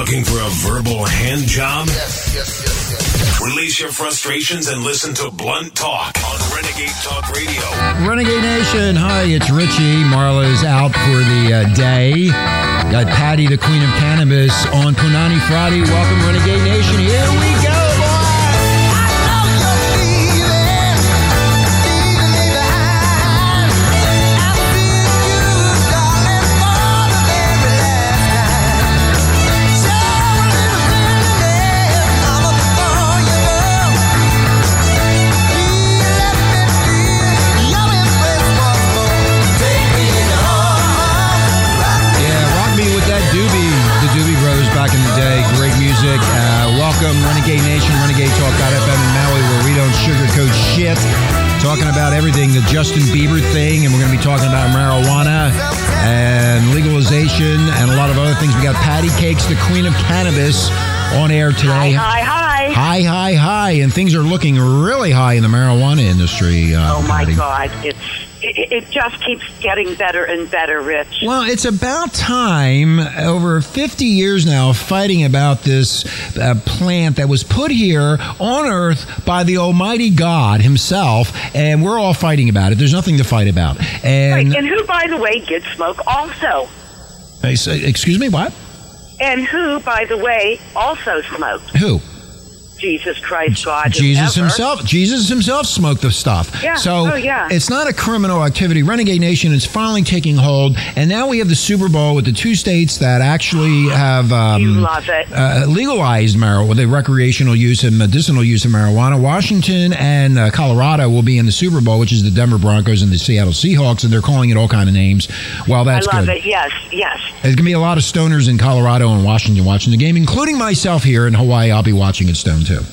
Looking for a verbal hand job? Yes, yes, yes, yes. Release your frustrations and listen to Blunt Talk on Renegade Talk Radio. Renegade Nation, hi, it's Richie. Marla's out for the uh, day. Got Patty, the Queen of Cannabis, on Punani Friday. Welcome, Renegade Nation. Here we go, Queen of Cannabis, on air today. Hi, hi. Hi, hi, hi. hi. And things are looking really high in the marijuana industry. Uh, Oh my Patty. God! It's it, it just keeps getting better and better, Rich. Well, it's about time, over 50 years now, fighting about this uh, plant that was put here on Earth by the Almighty God Himself, and we're all fighting about it. There's nothing to fight about. And, Right, and who, by the way, did smoke also, excuse me, what? And who, by the way, also smoked. Who? Jesus Christ, God, Jesus whoever. himself. Jesus himself smoked the stuff. Yeah. So Oh, yeah. it's not a criminal activity. Renegade Nation is finally taking hold, and now we have the Super Bowl with the two states that actually have um, love it. uh, legalized marijuana, the recreational use and medicinal use of marijuana. Washington and uh, Colorado will be in the Super Bowl, which is the Denver Broncos and the Seattle Seahawks, and they're calling it all kind of names. Well, that's I love good. it. Yes, yes. There's gonna be a lot of stoners in Colorado and Washington watching the game, including myself here in Hawaii. I'll be watching it stone too.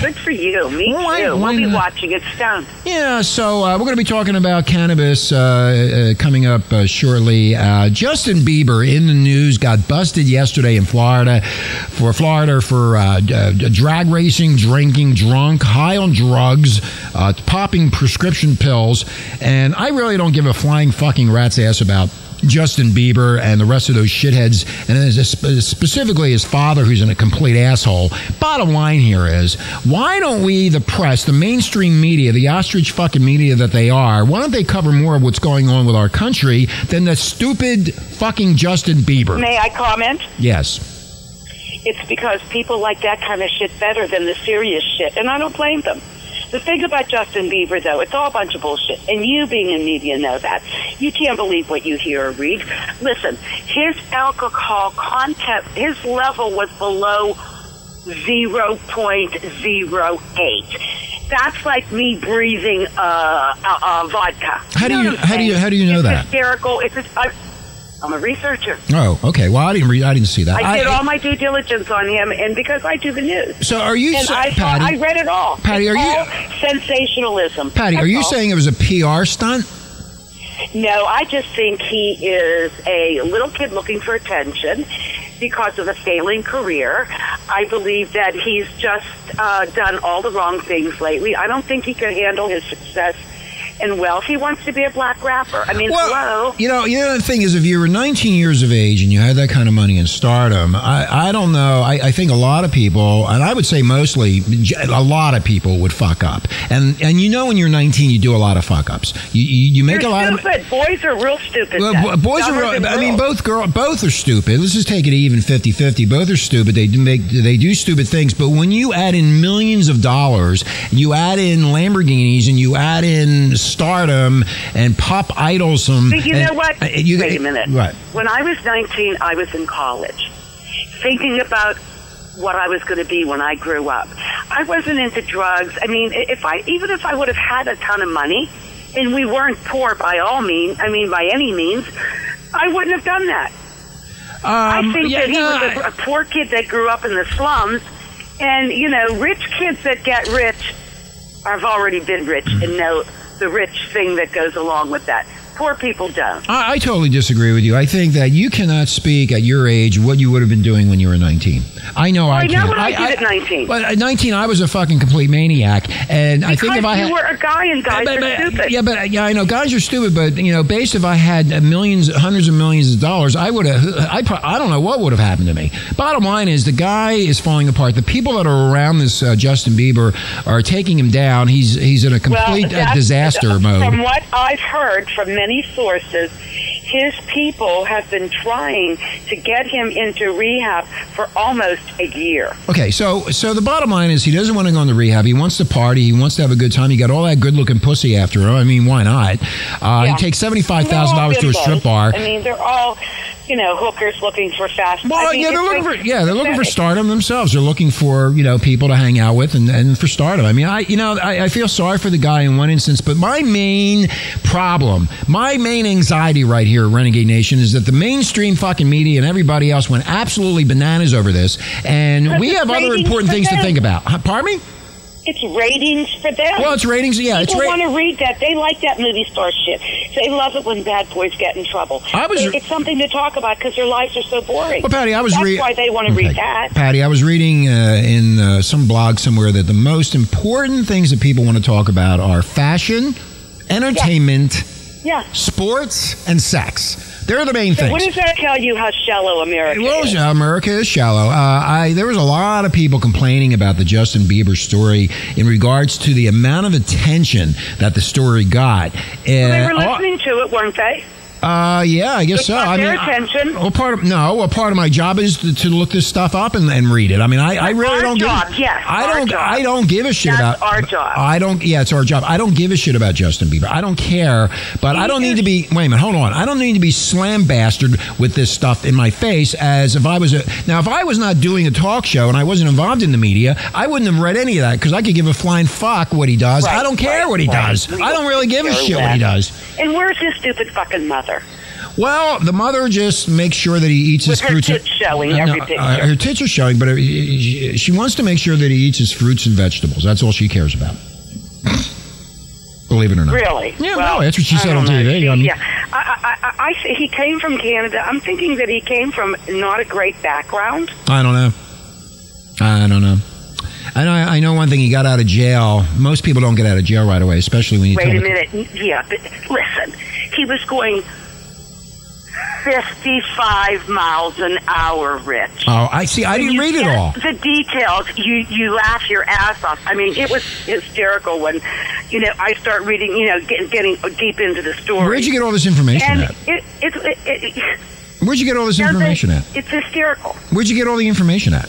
Good for you. Me why- too. why we'll be watching it stoned. Yeah, so uh, we're going to be talking about cannabis uh, uh, coming up uh, shortly. Uh, Justin Bieber in the news got busted yesterday in Florida for Florida for uh, uh, drag racing, drinking, drunk, high on drugs, uh, popping prescription pills, and I really don't give a flying fucking rat's ass about. Justin Bieber and the rest of those shitheads, and then specifically his father, who's in a complete asshole. Bottom line here is, why don't we, the press, the mainstream media, the ostrich fucking media that they are, why don't they cover more of what's going on with our country than the stupid fucking Justin Bieber? May I comment? Yes. It's because people like that kind of shit better than the serious shit, and I don't blame them. The thing about Justin Bieber, though, it's all a bunch of bullshit, and you being in media know that. You can't believe what you hear or read. Listen, his alcohol content, his level was below 0.08. That's like me breathing uh, uh, uh, vodka. How do know you- what I'm how do you- how do you know it's that? Hysterical. It's just, I, I'm a researcher. Oh, okay. Well, I didn't read. I didn't see that. I did all my due diligence on him, and because I do the news. so, are you, And I, Patty? I read it all. Patty, It's are you- sensationalism? Patty, are you all. saying it was a PR stunt? No, I just think he is a little kid looking for attention because of a failing career. I believe that he's just uh, done all the wrong things lately. I don't think he can handle his success and wealth. He wants to be a black rapper. I mean, hello. You know, you know the thing is, if you were 19 years of age and you had that kind of money in stardom, I, I don't know. I, I think a lot of people, and I would say mostly, a lot of people would fuck up. And and you know, when you're 19, you do a lot of fuck ups. You you, you make You're a lot of. stupid. Boys are real stupid. Well, boys are. Real, I mean, both girl, both are stupid. Let's just take it even 50-50. Both are stupid. They do make, they do stupid things. But when you add in millions of dollars, you add in Lamborghinis, and you add in stardom and pop idolsum. But you and- know what? you- Wait a minute. What? When I was 19, I was in college, thinking about what I was going to be when I grew up. I wasn't into drugs. I mean, if I even if I would have had a ton of money, and we weren't poor by all means, I mean by any means, I wouldn't have done that. I Um, think yeah, that he no, was a, a poor kid that grew up in the slums, and you know, rich kids that get rich have already been rich and know the rich thing that goes along with that. Poor people don't. I, I totally disagree with you. I think that you cannot speak at your age what you would have been doing when you were 19. I know I I know what I did at 19. But at 19, I was a fucking complete maniac, and I think if I had, you were a guy and guys but- are stupid. Yeah, but yeah, I know guys are stupid, but you know, based if I had millions, hundreds of millions of dollars, I would have. I I don't know what would have happened to me. Bottom line is, the guy is falling apart. The people that are around this uh, Justin Bieber are taking him down. He's he's in a complete uh, disaster mode. From what I've heard from many sources, his people have been trying to get him into rehab for almost a year. Okay, so so the bottom line is he doesn't want to go into rehab. He wants to party. He wants to have a good time. He got all that good looking pussy after him. I mean, why not? Uh, Yeah. He takes seventy-five thousand dollars to a strip bar. I mean, they're all, you know, hookers looking for fast. Well, I mean, yeah, they're looking like for yeah, they're looking for stardom themselves. They're looking for you know people to hang out with and, and for stardom. I mean, I you know I, I feel sorry for the guy in one instance, but my main problem, my main anxiety right here, at Renegade Nation, is that the mainstream fucking media and everybody else went absolutely bananas over this, and we have other important things to think about. Huh, Pardon me? It's ratings for them. Well, it's ratings. Yeah, it's People ra- want to read that. They like that movie star shit. They love it when bad boys get in trouble. I was- It- it's something to talk about because their lives are so boring. Well, Patty, I was That's reading. why they want to read that. Patty, I was reading uh, in uh, some blog somewhere that the most important things that people want to talk about are fashion, entertainment, Yeah. sports, and sex. They're the main So things. what does that tell you how shallow America well, is? America is shallow. Uh, I there was a lot of people complaining about the Justin Bieber story in regards to the amount of attention that the story got. They Uh, were listening to it, weren't they? Uh, yeah, I guess so. I mean, I- well, part of no, well, part of my job is to, to look this stuff up and, and read it. I mean, I, I really Our don't job, give. yes, I don't. job. I don't give a shit That's about our job. I don't. Yeah, it's our job. I don't give a shit about Justin Bieber. I don't care. But I don't need to be. Wait a minute. Hold on. I don't need to be slam bastard with this stuff in my face. As if I was a now, if I was not doing a talk show and I wasn't involved in the media, I wouldn't have read any of that because I could give a flying fuck what he does. I don't care right, what he right. does. We I don't really give a shit what he does. And where's his stupid fucking mother? Well, the mother just makes sure that he eats With his her fruits. tits showing Uh, every no, picture. uh, her tits are showing, but uh, she she wants to make sure that he eats his fruits and vegetables. That's all she cares about. Believe it or not. Really? Yeah, Well, no, that's what she said on don't. TV. She- yeah, I, I, I, I, he came from Canada. I'm thinking that he came from not a great background. I don't know. I don't know. I know. I know one thing. He got out of jail. Most people don't get out of jail right away, especially when you Wait tell a minute. Yeah, but listen, he was going 55 miles an hour, Rich. Oh, I see. I didn't read it all. The details, you you laugh your ass off. I mean, it was hysterical when, you know, I start reading, you know, get, getting deep into the story. Where'd you get all this information And at? it, it, it, it, Where'd you get all this information at? It's hysterical Where'd you get all the information at?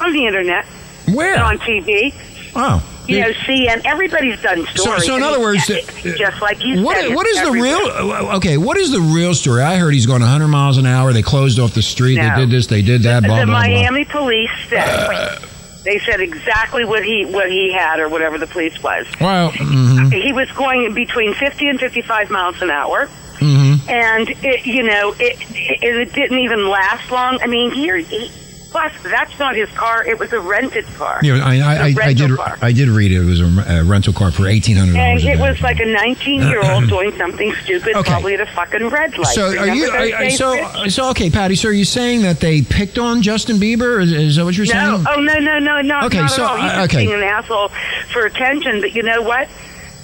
on the internet, Where? on TV. Oh. You know, CN. Everybody's done stories. so in other words, uh, uh, just like you what, said, what it's the real? uh, Okay, what is the real story? I heard he's going 100 miles an hour. They closed off the street. No. They did this. They did that. Blah the blah blah. Miami police said they said exactly what he what he had or whatever the police was. Well, mhm, He was going between 50 and 55 miles an hour. mhm. And it, you know, it, it it didn't even last long. I mean, here, he, plus that's not his car; it was a rented car. Yeah, I, I, I, I did. car. I did read it. It was a, a rental car for eighteen hundred And it was like a 19 year old doing something stupid, Okay. probably at a fucking red light. So are Remember you? those Are, are- days, so so okay, Patty. So are you saying that they picked on Justin Bieber? Is, is that what you're No, saying? oh no, no, no, no, Okay, not so. He's uh, okay. being an asshole for attention. But you know what?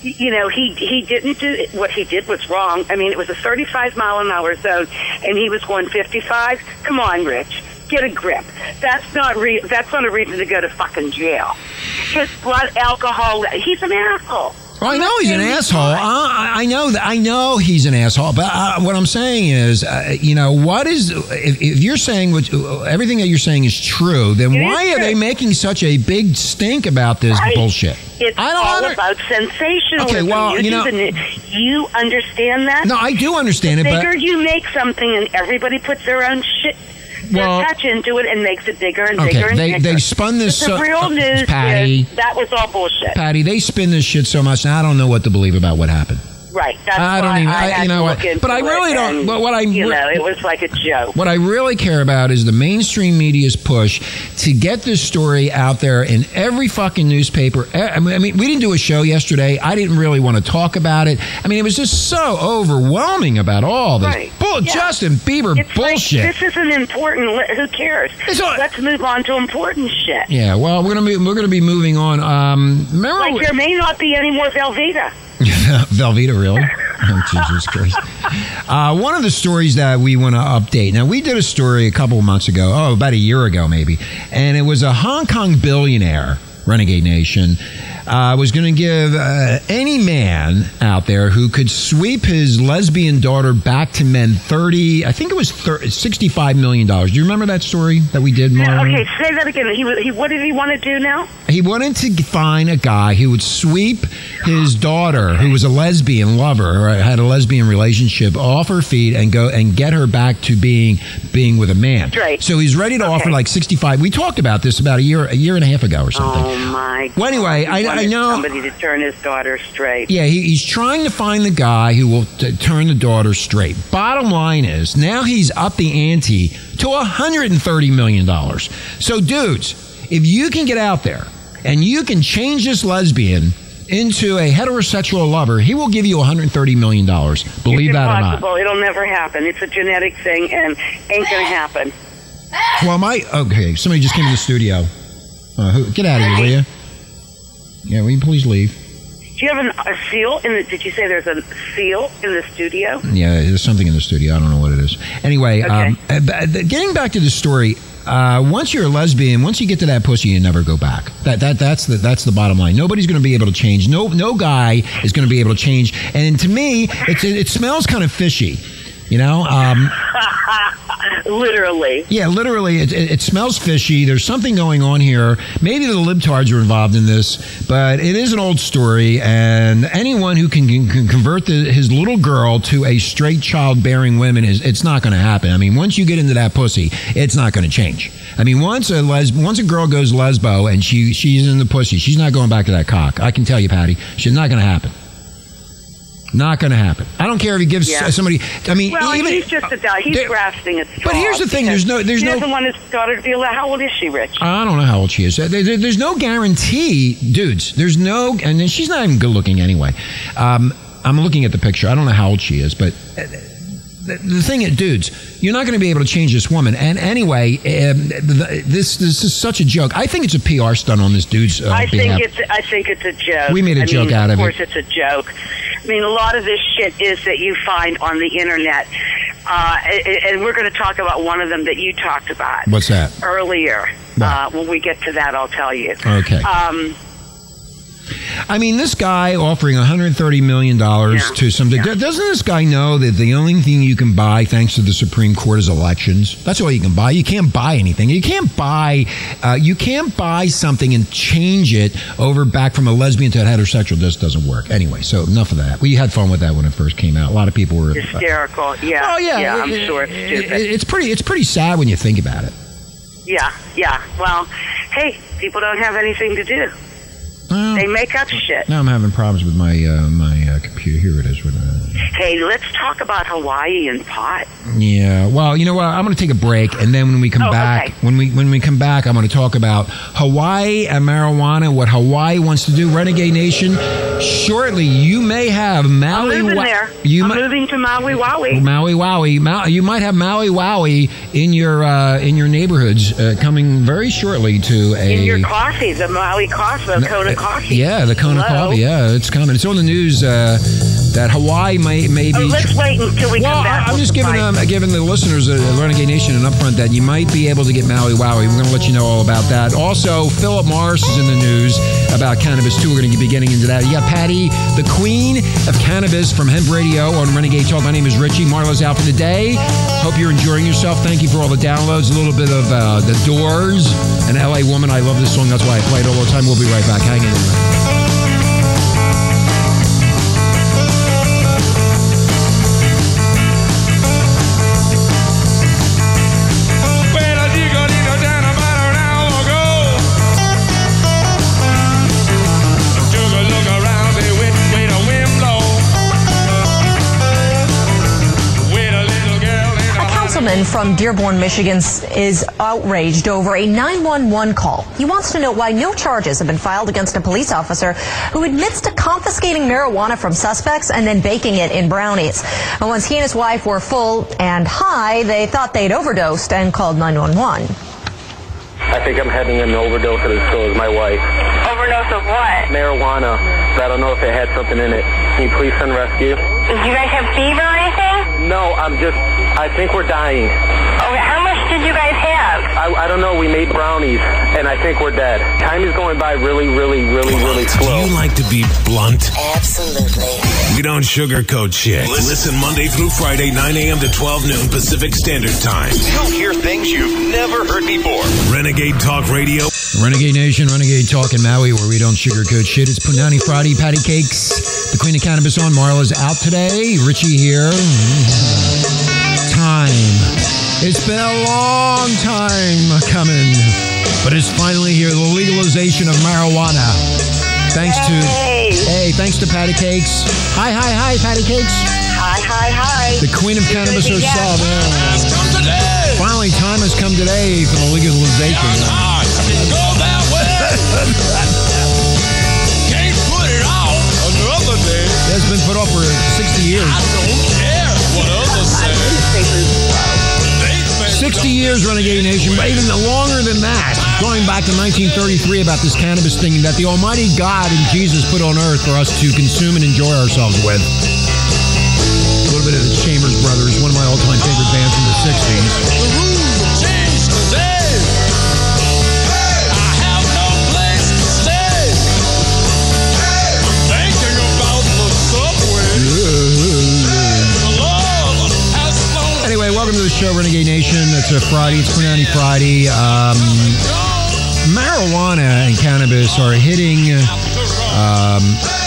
You know, he he didn't do what he did was wrong. I mean, it was a 35 mile an hour zone, and he was going 55. Come on, Rich, get a grip. That's not re- That's not a reason to go to fucking jail. His blood alcohol. He's an asshole. Well, I know he's an asshole. Uh, I I know that. I know he's an asshole. But uh, what I'm saying is, uh, you know, what is if, if you're saying what everything that you're saying is true, then It why are true. they making such a big stink about this Right. bullshit? It's I don't all under- about sensationalism. Okay, well, you know- do the- you understand that. No, I do understand it, bigger but you make something and everybody puts their own shit their Well- touch into it and makes it bigger and Okay, bigger and they- bigger. they spun this But the real uh, news Patty. is that was all bullshit. Patty, they spin this shit so much. Now I don't know what to believe about what happened. Right. That's I don't even- I, I- you know what, but I really don't- and, but what I you know, it was like a joke. What I really care about is the mainstream media's push to get this story out there in every fucking newspaper. I mean, I mean, we didn't do a show yesterday. I didn't really want to talk about it. I mean, it was just so overwhelming about all this Right. bull, Yeah. Justin Bieber It's bullshit. Like, this isn't important. Who cares? All- Let's move on to important shit. yeah, well, we're gonna be we're gonna be moving on. Um, remember Like there may not be any more Velveeta. Velveeta, really? Oh, Jesus Christ. Uh, one of the stories that we want to update. Now, we did a story a couple months ago, oh, about a year ago maybe, and it was a Hong Kong billionaire, Renegade Nation, uh, was going to give uh, any man out there who could sweep his lesbian daughter back to men 30, I think it was 30, $65 million. Do you remember that story that we did, Yeah, okay, say that again. He, he what did he want to do now? He wanted to find a guy who would sweep his daughter, who was a lesbian lover, or had a lesbian relationship, off her feet and go and get her back to being being with a man. Right. So he's ready to offer like sixty five. We talked about this about a year a year and a half ago or something. Oh my. God. Well, anyway, I- Wanted know- somebody to turn his daughter straight. Yeah, he, he's trying to find the guy who will t- turn the daughter straight. Bottom line is, now he's up the ante to $130 million. So, dudes, if you can get out there and you can change this lesbian into a heterosexual lover, he will give you $130 million. Believe it's that or impossible. not. It'll never happen. It's a genetic thing and ain't gonna happen. Well, my. Okay, somebody just came in the studio. Uh, who, get out of here, will you? Yeah, will you please leave? Do you have an, a seal in the? Did you say there's a seal in the studio? Yeah, there's something in the studio. I don't know what it is. Anyway, um, uh, th- getting back to the story. Uh, once you're a lesbian, once you get to that pussy, you never go back. That that that's the that's the bottom line. Nobody's going to be able to change. No no guy is going to be able to change. And to me, it's, it, it smells kind of fishy. You know, um, Literally. yeah, literally, it, it, it smells fishy. There's something going on here. Maybe the libtards are involved in this, but it is an old story. And anyone who can, can, convert the, his little girl to a straight child-bearing woman is it's not going to happen. I mean, once you get into that pussy, it's not going to change. I mean, once a les- once a girl goes lesbo and she she's in the pussy, she's not going back to that cock. I can tell you, Patty, she's not going to happen. Not going to happen. I don't care if he gives Yeah. somebody. I mean, Well, even he's just a doubt. He's grasping at straws. But here's the thing, there's no- there's he no- doesn't want his daughter to be allowed. How old is she, Rich? I don't know how old she is. There- there- there's no guarantee, dudes. There's no, and she's not even good looking anyway. Um, I'm looking at the picture. I don't know how old she is, but uh, the, thing is, dudes, you're not going to be able to change this woman. And anyway, um, this this is such a joke. I think it's a PR stunt on this dude's uh, I behalf. think it's. I think it's a joke. We made a I joke mean, out of it. Of course, it's a joke. I mean, a lot of this shit is that you find on the internet, uh, and and we're going to talk about one of them that you talked about What's that? earlier. Uh, when we get to that, I'll tell you. Okay. Um, I mean, this guy offering 130 million dollars Yeah. to some. Doesn't this guy know that the only thing you can buy, thanks to the Supreme Court, is elections? That's all you can buy. You can't buy anything. You can't buy. Uh, you can't buy something and change it over back from a lesbian to a heterosexual. This doesn't work. Anyway, so enough of that. We had fun with that when it first came out. A lot of people were. hysterical. Yeah. Oh yeah, I'm it- sure it's it- stupid. it's pretty. It's pretty sad when you think about it. yeah. Yeah. Well, hey, people don't have anything to do. Well, They make up shit. now I'm having problems with my uh, my uh, computer. Here it is. Uh, Hey, let's talk about Hawaii and pot. Yeah. Well, you know what? I'm going to take a break, and then when we come Oh, back, okay. when we when we come back, I'm going to talk about Hawaii and marijuana. What Hawaii wants to do, Renegade Nation. Shortly, you may have Maui. I'm moving Wa- there. You I'm moving to Maui Wowie. Maui Wowie, Mau- you might have Maui Wowie in your uh, in your neighborhoods uh, coming very shortly to a In your coffee, the Maui coffee, the Kona coffee. yeah the Kona Hello? coffee yeah it's coming it's on the news uh, that Hawaii may may be Oh, let's wait until we well, come back. I'm just giving um, giving the listeners at Renegade Nation an upfront that you might be able to get Maui Wowie. We're going to let you know all about that. Also, Philip Morris is in the news about cannabis too. We're going to be getting into that. You got Patty, the queen of cannabis from Hemp Radio on Renegade Talk. My name is Richie. Marla's out for the day. Hope you're enjoying yourself. Thank you for all the downloads. A little bit of uh, the Doors, an LA woman. I love this song. That's why I play it all the time. We'll be right back. Hang in gentleman from Dearborn, Michigan is outraged over a 911 call. He wants to know why no charges have been filed against a police officer who admits to confiscating marijuana from suspects and then baking it in brownies. And once he and his wife were full and high, they thought they'd overdosed and called 911. I think I'm having an overdose, and so is my wife. Overdose of what? Marijuana. I don't know if it had something in it. Can you please send rescue? Do you guys have fever or anything? No, I'm just. I think we're dying. Okay, how much did you guys have? I, I don't know. We made brownies, and I think we're dead. Time is going by really, really, really, really slow. Do you like to be blunt? Absolutely. We don't sugarcoat shit. Listen Monday through Friday, 9 a.m. to 12 noon Pacific Standard Time. You'll hear things you've never heard before. Renegade Talk Radio. Renegade Nation, Renegade Talk in Maui, where we don't sugarcoat shit. It's Punani Friday, Patty Cakes, the Queen of Cannabis on. Marla's out today. Richie here. Time. It's been a long time coming, but it's finally here. The legalization of marijuana. Thanks to hey, thanks to Patty Cakes. Hi, hi, hi, Patty Cakes. Hi, hi, hi. The Queen of Cannabis good, yeah. herself. yeah. Finally, time has come today for the legalization. Go that way. Can't put it off another day. It's been put off for 60 years. I don't care what others say. They 60 years, Renegade Nation, but even longer than that, going back to 1933 about this cannabis thing that the Almighty God and Jesus put on earth for us to consume and enjoy ourselves with. A little bit of the Chambers Brothers, one of my all-time favorite bands from the 60s. Show, Renegade Nation. It's a Friday. It's Punani Friday. Um, marijuana and cannabis are hitting um,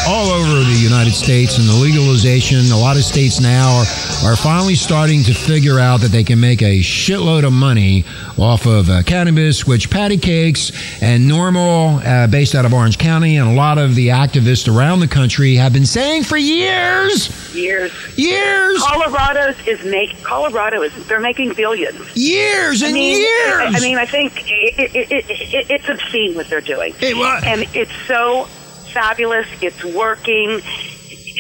all over the United States, and the legalization. A lot of states now are, are finally starting to figure out that they can make a shitload of money off of uh, cannabis, which Patty Cakes and NORML, uh, based out of Orange County, and a lot of the activists around the country have been saying for years, Years. years, Colorado's is make Colorado is they're making billions. years, and I mean, years. I mean, I think it, it, it, it, it's obscene what they're doing, It wa- and it's so fabulous. It's working.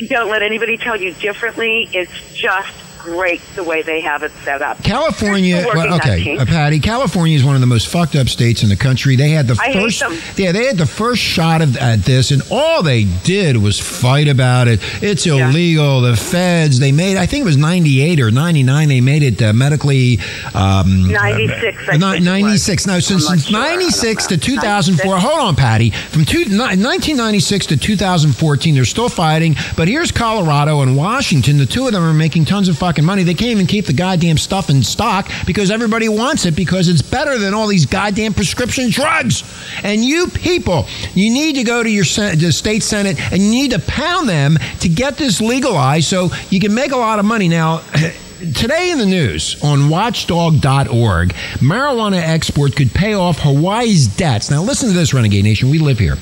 Don't let anybody tell you differently. It's just great the way they have it set up. California, They're still working well, okay, uh, Patty. California is one of the most fucked up states in the country. They had the I first, yeah, they had the first shot of at this, and all they did was fight about it. It's Yeah. illegal. The feds, they made, I think it was ninety eight or ninety nine. They made it uh, medically. Um, 96, I uh, not- think it was. 96. No, since, since sure. I 96 to 2004. Hold on, Patty. From two, ni- 1996 to 2014, they're still fighting. But here's Colorado and Washington. The two of them are making tons of fucking money. They can't even keep the goddamn stuff in stock because everybody wants it because it's better than all these goddamn prescription drugs. And you people, you need to go to your sen- state senate and you need to pound them to get this legalized so you can make a lot of money. Now. Today in the news on watchdog.org, marijuana export could pay off Hawaii's debts. Now, listen to this, Renegade Nation. We live here.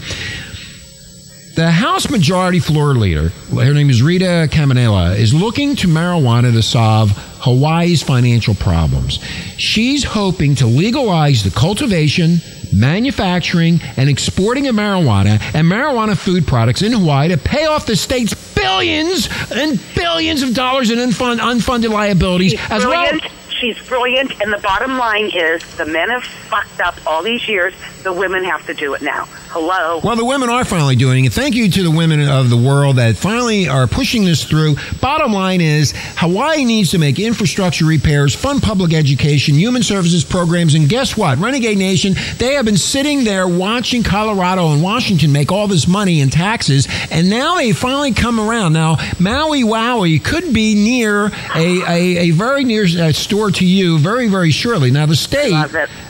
The House Majority Floor Leader, her name is Rida Cabanilla, is looking to marijuana to solve Hawaii's financial problems. She's hoping to legalize the cultivation, manufacturing, and exporting of marijuana and marijuana food products in Hawaii to pay off the state's billions and billions of dollars in unfund- unfunded liabilities She's as well. brilliant. She's brilliant, and the bottom line is the men have fucked up all these years. The women have to do it now. Hello. Well, the women are finally doing it. Thank you to the women of the world that finally are pushing this through. Bottom line is Hawaii needs to make infrastructure repairs, fund public education, human services programs, and guess what? Renegade Nation, they have been sitting there watching Colorado and Washington make all this money in taxes, and now they finally come around. Now, Maui Wowie could be near a, a, a very near uh, store to you very, very shortly. Now, the state.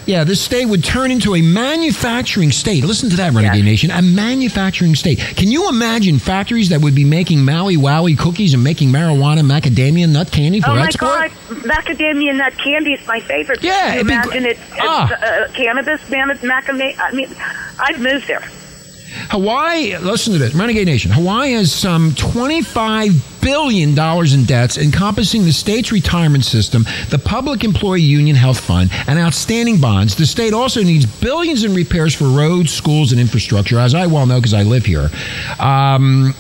Love it. Yeah, this state would turn into a manufacturing state. Listen to that, Renegade Yes. Nation. A manufacturing state. Can you imagine factories that would be making Maui Wowie cookies and making marijuana macadamia nut candy for Oh my export? God, macadamia nut candy is my favorite. Yeah, Can you it'd be imagine gr- it, it's Ah. uh, cannabis, man, it's macadamia. I mean, I'd move there. Hawaii, listen to this, Renegade Nation. Hawaii has some $25 billion in debts encompassing the state's retirement system, the Public Employee Union Health Fund, and outstanding bonds. The state also needs billions in repairs for roads, schools, and infrastructure, as I well know because I live here. Um,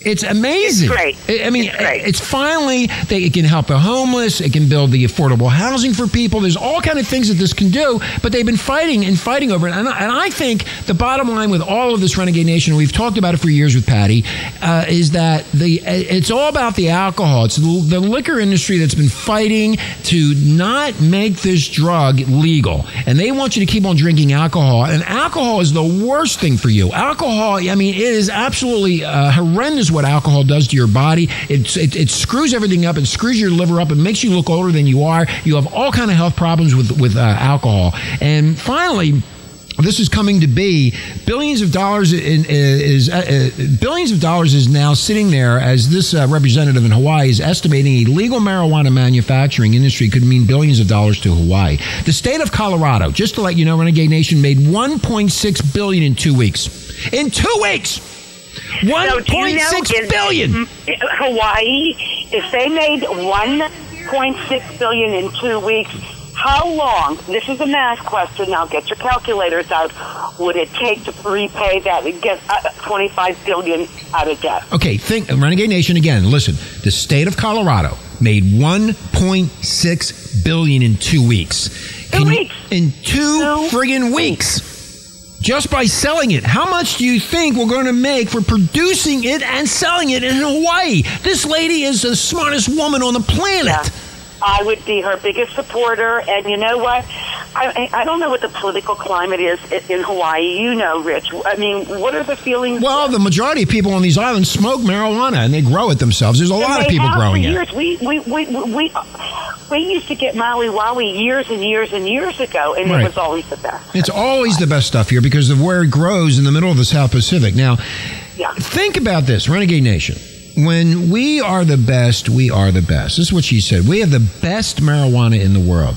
it's amazing. It's great. I mean, It's great. it's finally they, it can help the homeless. It can build the affordable housing for people. There's all kind of things that this can do. But they've been fighting and fighting over it. And I, and I think the bottom line with all of this renegade nation, we've talked about it for years with Patty, uh, is that the it's all about the alcohol. It's the, the liquor industry that's been fighting to not make this drug legal, and they want you to keep on drinking alcohol. And alcohol is the worst thing for you. Alcohol, I mean, it is absolutely uh, horrendous what alcohol does to your body. It's, it, it screws everything up. It screws your liver up. It makes you look older than you are. You have all kind of health problems with with uh, alcohol. And finally. This is coming to be billions of dollars in, is uh, uh, billions of dollars is now sitting there as this uh, representative in Hawaii is estimating a legal marijuana manufacturing industry could mean billions of dollars to Hawaii. The state of Colorado, just to let you know, Renegade Nation made 1.6 billion in two weeks. In two weeks. One So do you point six in- billion. Hawaii, if they made 1.6 billion in two weeks, how long? This is a math question. Now get your calculators out. Would it take to repay that and get uh, 25 billion out of debt? Okay, think Renegade Nation again. Listen, the state of Colorado made 1.6 billion in two weeks. Two you- weeks. in two, Two friggin' weeks. Just by selling it. How much do you think we're going to make for producing it and selling it in Hawaii? This lady is the smartest woman on the planet. Yeah. I would be her biggest supporter, and you know what? I, I don't know what the political climate is in Hawaii. You know, Rich. I mean, what are the feelings? Well, the majority of people on these islands smoke marijuana and they grow it themselves. There's a And lot of people growing for it. years. We, we, we, we, we used to get Maui Wowie years and years and years ago, and Right. it was always the best. It's always the best stuff here because of where it grows in the middle of the South Pacific. Now, Yeah. think about this, Renegade Nation. When we are the best, we are the best. This is what she said. We have the best marijuana in the world.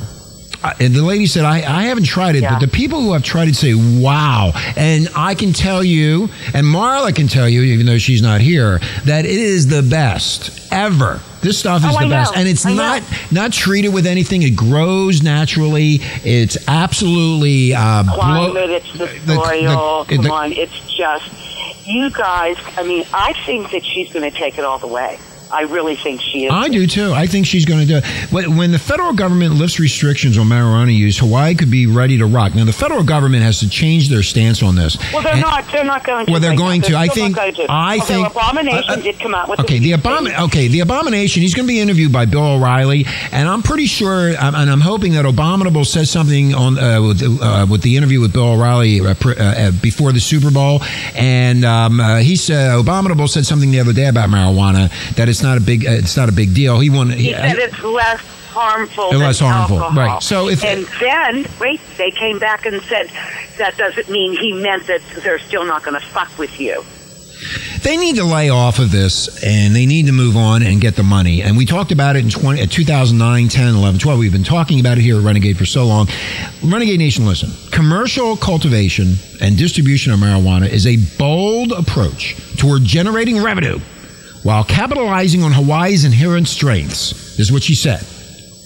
Uh, and the lady said, I, I haven't tried it, Yeah. but the people who have tried it say, wow. And I can tell you, and Marla can tell you, even though she's not here, that it is the best ever. This stuff is Oh, the I best. know. And it's I know. not not treated with anything. It grows naturally. It's absolutely uh, Climate, it's the the- soil. the- Come the- on, it's just you guys. I mean, I think that she's going to take it all the way. I really think she is. I do too. I think she's going to do it. When the federal government lifts restrictions on marijuana use, Hawaii could be ready to rock. Now, the federal government has to change their stance on this. well, they're And- not. They're not going to. Well, they're right going now. to. They're I think. going to. I Although think. Abomination uh, uh, did come out with. Okay, the abomin. Okay, the abomination. He's going to be interviewed by Bill O'Reilly, and I'm pretty sure, um, and I'm hoping that Abominable says something on uh, with, uh, with the interview with Bill O'Reilly uh, pr- uh, uh, before the Super Bowl, and um, uh, he said Abominable said something the other day about marijuana that it's not a big. Uh, it's not a big deal. He wanted. He said it's less harmful. Less harmful, alcohol. right. So if- and then wait, they came back and said that doesn't mean he meant that they're still not going to fuck with you. they need to lay off of this and they need to move on and get the money. And we talked about it in 20, uh, 2009, 10, 11, 12. We've been talking about it here at Renegade for so long. Renegade Nation, listen. Commercial cultivation and distribution of marijuana is a bold approach toward generating revenue while capitalizing on Hawaii's inherent strengths. Is what she said.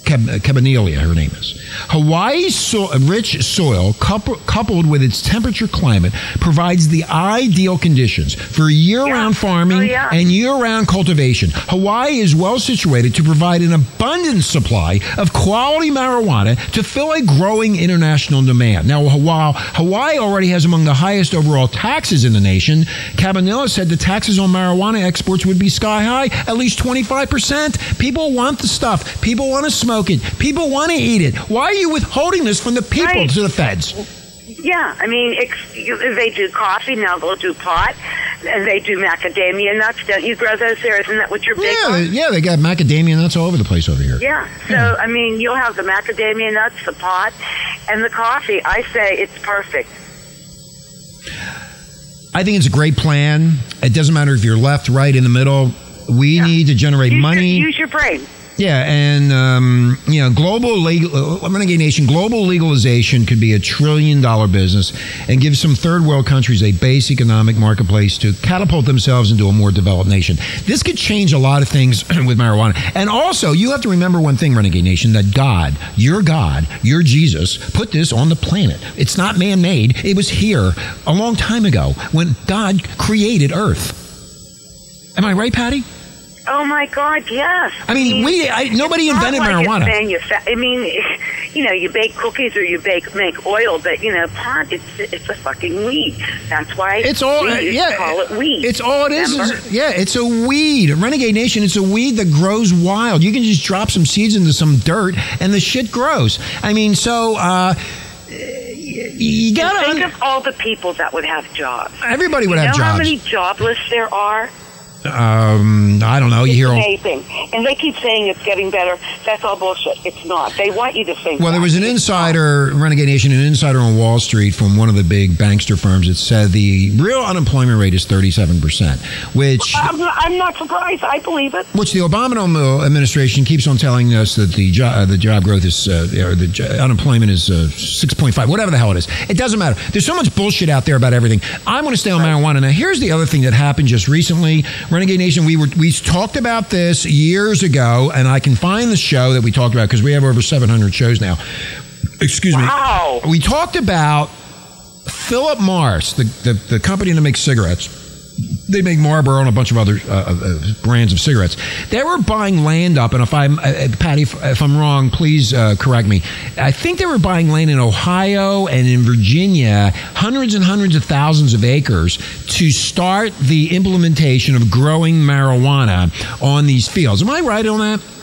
Cab- Cabanilla, uh, her name is. Hawaii's so- rich soil, coup- coupled with its temperature climate, provides the ideal conditions for year-round Yeah. farming Oh, yeah. and year-round cultivation. Hawaii is well situated to provide an abundant supply of quality marijuana to fill a growing international demand. Now, while Hawaii already has among the highest overall taxes in the nation, Cabanilla said the taxes on marijuana exports would be sky high, at least 25%. People want the stuff. People want to smoke it. People want to eat it. Why are you withholding this from the people Right. to the feds? Yeah, I mean, they do coffee now. They'll do pot, and they do macadamia nuts. Don't you grow those there? Isn't that what you're big Yeah, on? yeah, they got macadamia nuts all over the place over here. Yeah. So I mean, you'll have the macadamia nuts, the pot, and the coffee. I say it's perfect. I think it's a great plan. It doesn't matter if you're left, right, in the middle. We Yeah. need to generate Use money. Your, use your brain. Yeah, and um, you know, global legal, uh, Renegade Nation, global legalization could be a trillion dollar business and give some third world countries a base economic marketplace to catapult themselves into a more developed nation. This could change a lot of things with marijuana. And also, you have to remember one thing, Renegade Nation, that God, your God, your Jesus, put this on the planet. It's not man made, it was here a long time ago when God created Earth. Am I right, Patty? Oh my God, yes. I mean, we I, nobody invented like marijuana. It's manufa- I mean, you know, you bake cookies or you bake make oil, but you know, pot it's it's a fucking weed. That's why It's all uh, yeah. call it weed. It's all it is. Is- yeah, it's a weed. Renegade Nation. It's a weed that grows wild. You can just drop some seeds into some dirt, and the shit grows. I mean, so uh, you gotta. think un- of all the people that would have jobs. everybody would you have know how many jobless there are? Um, I don't know. You hear. all- Amazing. And they keep saying it's getting better. That's all bullshit. It's not. They want you to think. Well, there was an insider, Renegade Nation, an insider on Wall Street from one of the big bankster firms that said the real unemployment rate is 37%, which I'm not, I'm not surprised. I believe it. which the Obama administration keeps on telling us that the job, uh, the job growth is uh, or the jo- unemployment is uh, six point five, whatever the hell it is. It doesn't matter. There's so much bullshit out there about everything. I'm going to stay on marijuana. Now, here's the other thing that happened just recently. Renegade Nation, we were we talked about this years ago, and I can find the show that we talked about because we have over 700 shows now. Excuse Wow. me. We talked about Philip Morris, the, the, the company that makes cigarettes. They make Marlboro and a bunch of other uh, uh, brands of cigarettes. They were buying land up, and if I'm, uh, Patty, if, if I'm wrong, please uh, correct me. I think they were buying land in Ohio and in Virginia, hundreds and hundreds of thousands of acres to start the implementation of growing marijuana on these fields. Am I right on that?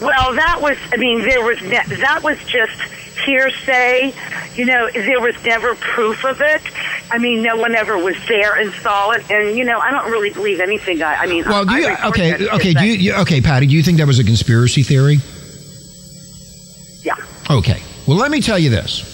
Well, that was. I mean, there was. Ne- that was just hearsay. You know, there was never proof of it. I mean, no one ever was there and saw it. And you know, I don't really believe anything. I, I mean, Well, do you, I okay, okay, do you, you, okay, Patty, do you think that was a conspiracy theory? Yeah. Okay. Well, let me tell you this.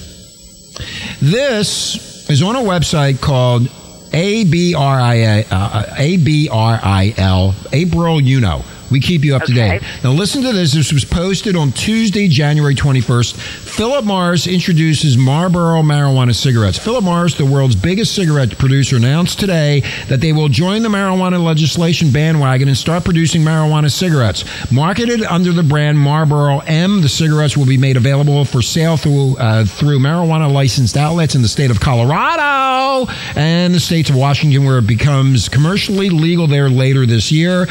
This is on a website called ABRI, uh, ABRIL, April Uno. We keep you up to date. Now, listen to this. This was posted on Tuesday, January 21st. Philip Morris introduces Marlboro marijuana cigarettes. Philip Morris, the world's biggest cigarette producer, announced today that they will join the marijuana legislation bandwagon and start producing marijuana cigarettes. Marketed under the brand Marlboro M, the cigarettes will be made available for sale through uh, through marijuana licensed outlets in the state of Colorado and the states of Washington, where it becomes commercially legal there later this year.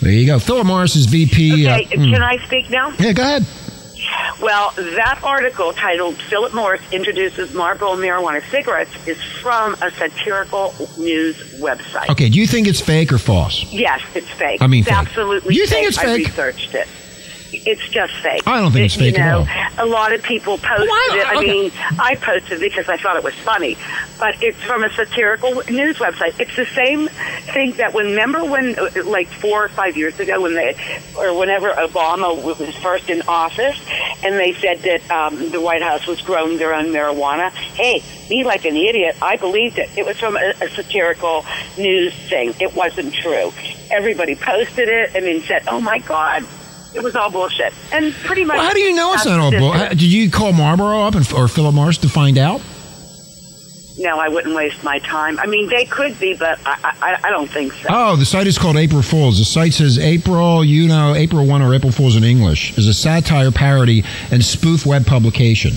There you go. Philip Morris is VP. uh, Okay, hmm. can I speak now? Yeah, go ahead. Well, that article titled "Philip Morris Introduces Marlboro Marijuana Cigarettes" is from a satirical news website. Okay, do you think it's fake or false? Yes, it's fake. I mean it's fake. absolutely. You think it's fake. I researched it. It's just fake. I don't think it's You fake at all. A lot of people posted Why- it. I okay. mean, I posted it because I thought it was funny, but it's from a satirical news website. It's the same thing that when remember when, uh, like four or five years ago, when they or whenever Obama was first in office, and they said that um, the White House was growing their own marijuana. Hey, me like an idiot, I believed it. It was from a, a satirical news thing. It wasn't true. Everybody posted it and then said, "Oh my God." It was all bullshit, and pretty much. Well, how do you know it's not all just bull? it. how- Did you call Marlboro up and, or Philip Morris to find out? No, I wouldn't waste my time. I mean, they could be, but I, I, I don't think so. Oh, the site is called April Fools. The site says April, you know, April 1 or April Fools in English is a satire, parody, and spoof web publication.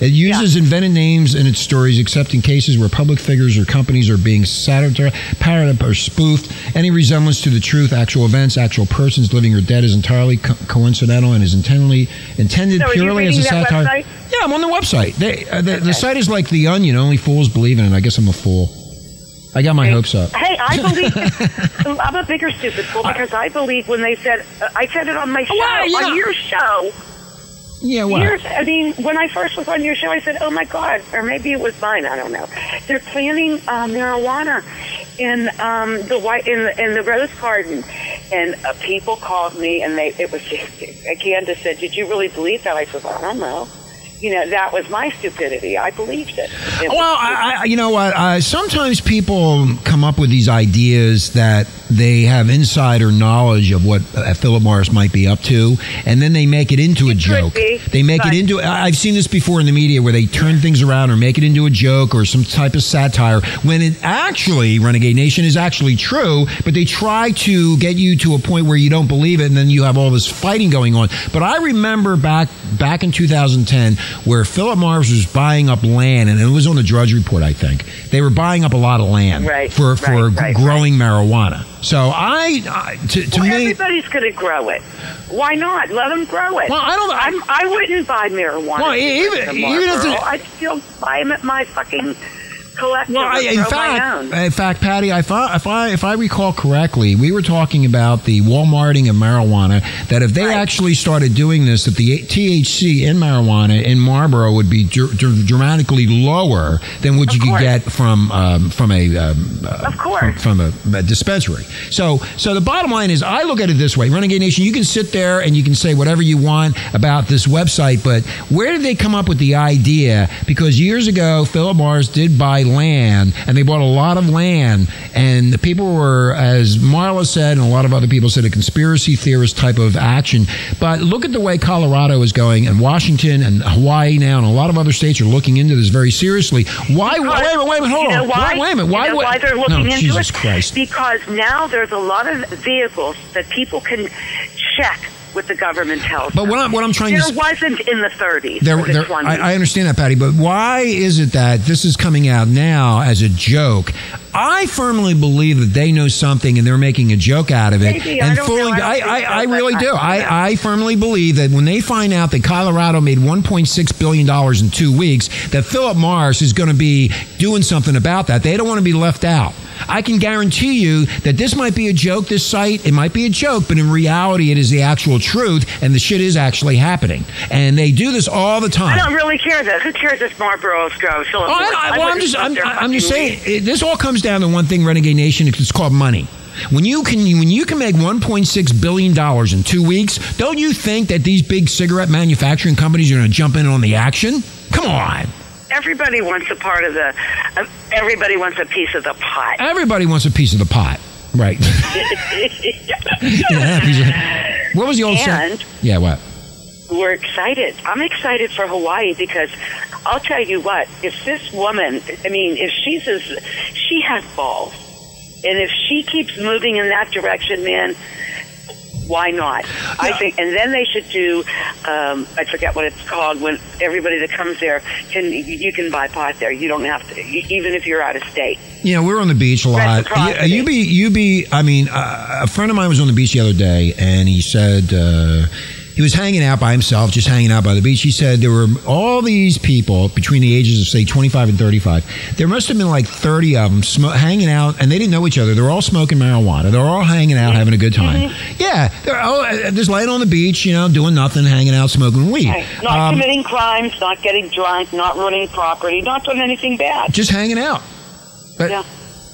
It uses invented names in its stories, except in cases where public figures or companies are being satirized, parodied, or spoofed. Any resemblance to the truth, actual events, actual persons, living or dead, is entirely co- coincidental and is intended intended So purely as a satire. website? Yeah, I'm on the website. They, uh, the, the site is like the Onion. Only fools believe in it. I guess I'm a fool. I got my hopes up. Hey, I believe I'm a bigger stupid fool because I believe when they said uh, I said it on my show Well, yeah. on your show. Yeah, what? Years, I mean, when I first was on your show, I said, "Oh my God," or maybe it was mine. I don't know. They're planting uh, marijuana in um, the white in the, in the rose garden, and uh, people called me, and they it was just Candace said, "Did you really believe that?" I said, "I don't know." You know, that was my stupidity. I believed it. It Well, I, I, you know what? Uh, sometimes people come up with these ideas that they have insider knowledge of what uh, Philip Morris might be up to, and then they make it into a It could joke. be, They make it into. I- I've seen this before in the media where they turn things around or make it into a joke or some type of satire when it actually, Renegade Nation, is actually true, but they try to get you to a point where you don't believe it, and then you have all this fighting going on. But I remember back back in 2010 where Philip Morris was buying up land, and it was on the Drudge Report, I think. They were buying up a lot of land Right, for for right, right, growing marijuana. So I, I to, to well, me. everybody's going to grow it. Why not? Let them grow it. Well, I don't- I'm, I wouldn't buy marijuana. Well, even- even Marlboro. the- I'd still buy them at my fucking Well, I, in fact, in fact, Patty, I thought if I if I recall correctly, we were talking about the Walmarting of marijuana. That if they Right. actually started doing this, that the THC in marijuana in Marlboro would be dr- dr- dramatically lower than what Of you could get from um, from a um, uh, Of course. from, from a, a dispensary. So so the bottom line is, I look at it this way: Renegade Nation, you can sit there and you can say whatever you want about this website, but where did they come up with the idea? Because years ago, Philip Morris did buy land, and they bought a lot of land, and the people were, as Marla said, and a lot of other people said, a conspiracy theorist type of action. But look at the way Colorado is going, and Washington and Hawaii now, and a lot of other states are looking into this very seriously. Why? Because- wait a minute, wait a minute, hold you know on. Why? Wait, wait a minute. You Why? know why they're looking no, into Jesus it? Christ. Because now there's a lot of vehicles that people can check what the government tells But what I'm, what I'm trying to there wasn't in the 30s. There, there, 20s. I, I understand that, Patty, but why is it that this is coming out now as a joke? I firmly believe that they know something and they're making a joke out of it Maybe, I and know. fooling. I I, I, I really do. I. I, I firmly believe that when they find out that Colorado made 1.6 billion dollars in two weeks, that Philip Morris is going to be doing something about that. They don't want to be left out. I can guarantee you that this might be a joke, this site, it might be a joke, but in reality, it is the actual truth, and the shit is actually happening. And they do this all the time. I don't really care though. Who cares if Marlboro's grows? Oh, I, I, well, I'm just, I'm, I'm just saying. It, this all comes down to one thing, Renegade Nation. It's called money. When you can, when you can make 1.6 billion dollars in two weeks, don't you think that these big cigarette manufacturing companies are going to jump in on the action? Come on. Everybody wants a part of the. Uh, everybody wants a piece of the pot. Everybody wants a piece of the pot, right? Yeah, what was the old saying? Yeah, what? We're excited. I'm excited for Hawaii because I'll tell you what. If this woman, I mean, if she's as she has balls, and if she keeps moving in that direction, man, why not? I think, and then they should do. Um, I forget what it's called. When everybody that comes there can, you can buy pot there. You don't have to, even if you're out of state. You know, we're on the beach a lot. You, you be, you be. I mean, uh, a friend of mine was on the beach the other day, and he said uh, he was hanging out by himself, just hanging out by the beach. He said there were all these people between the ages of say 25 and 35. There must have been like 30 of them sm- hanging out, and they didn't know each other. They're all smoking marijuana. They're all hanging out, having a good time. Yeah, they're all uh, just laying on the beach, you know, doing nothing, hanging out, smoking weed. Right. Not Um, committing crimes, not getting drunk, not ruining property, not doing anything bad. just hanging out. But Yeah.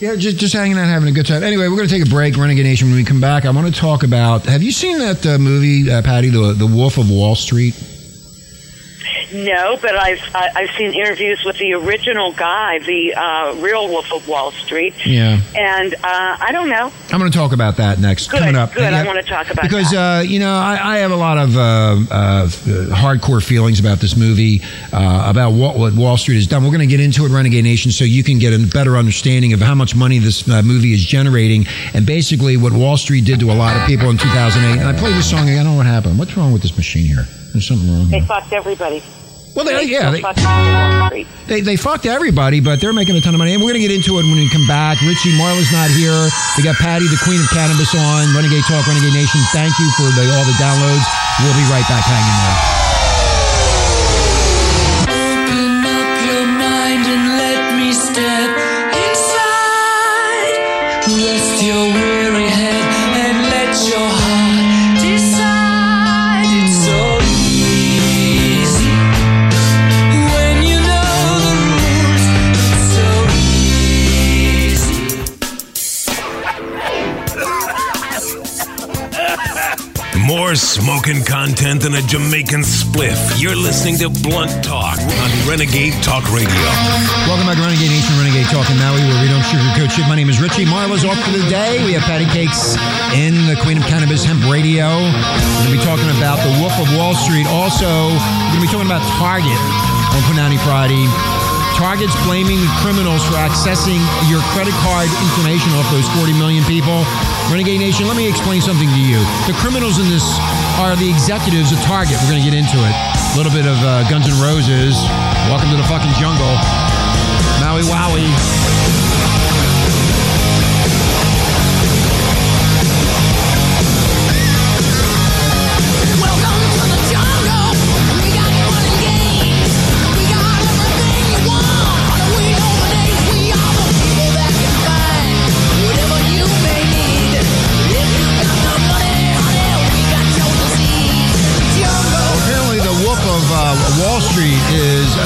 Yeah, just just hanging out, having a good time. Anyway, we're going to take a break, Renegade Nation. When we come back, I want to talk about. Have you seen that uh, movie, uh, Patty, the the Wolf of Wall Street? No, but I've I, I've seen interviews with the original guy, the uh, real Wolf of Wall Street. Yeah. And uh, I don't know. I'm going to talk about that next. Good, coming up. good. I wanna talk about because that. uh, you know I, I have a lot of uh, uh, hardcore feelings about this movie, uh, about what, what Wall Street has done. We're going to get into it, Renegade Nation, so you can get a better understanding of how much money this uh, movie is generating, and basically what Wall Street did to a lot of people in 2008. And I played this song. I don't know what happened. What's wrong with this machine here? There's something wrong. They Here. fucked everybody. Well, they, yeah, They they, fucked they, they fucked everybody, but they're making a ton of money. And we're going to get into it when we come back. Richie Marla's not here. We got Patty, the queen of cannabis, on. Renegade Talk, Renegade Nation. Thank you for the, all the downloads. We'll be right back hanging there. A Jamaican spliff. You're listening to Blunt Talk on Renegade Talk Radio. Welcome back to Renegade Nation, Renegade Talk in Maui, where we don't sugarcoat shit. My name is Richie. Marla's off for the day. We have Patty Cakes in the Queen of Cannabis Hemp Radio. We're going to be talking about the Wolf of Wall Street. Also, we're going to be talking about Target on Punani Friday. Target's blaming the criminals for accessing your credit card information off those 40 million people. Renegade Nation, let me explain something to you. The criminals in this are the executives of Target. We're going to get into it. A little bit of uh, Guns N' Roses. Welcome to the fucking jungle. Maui Wowie.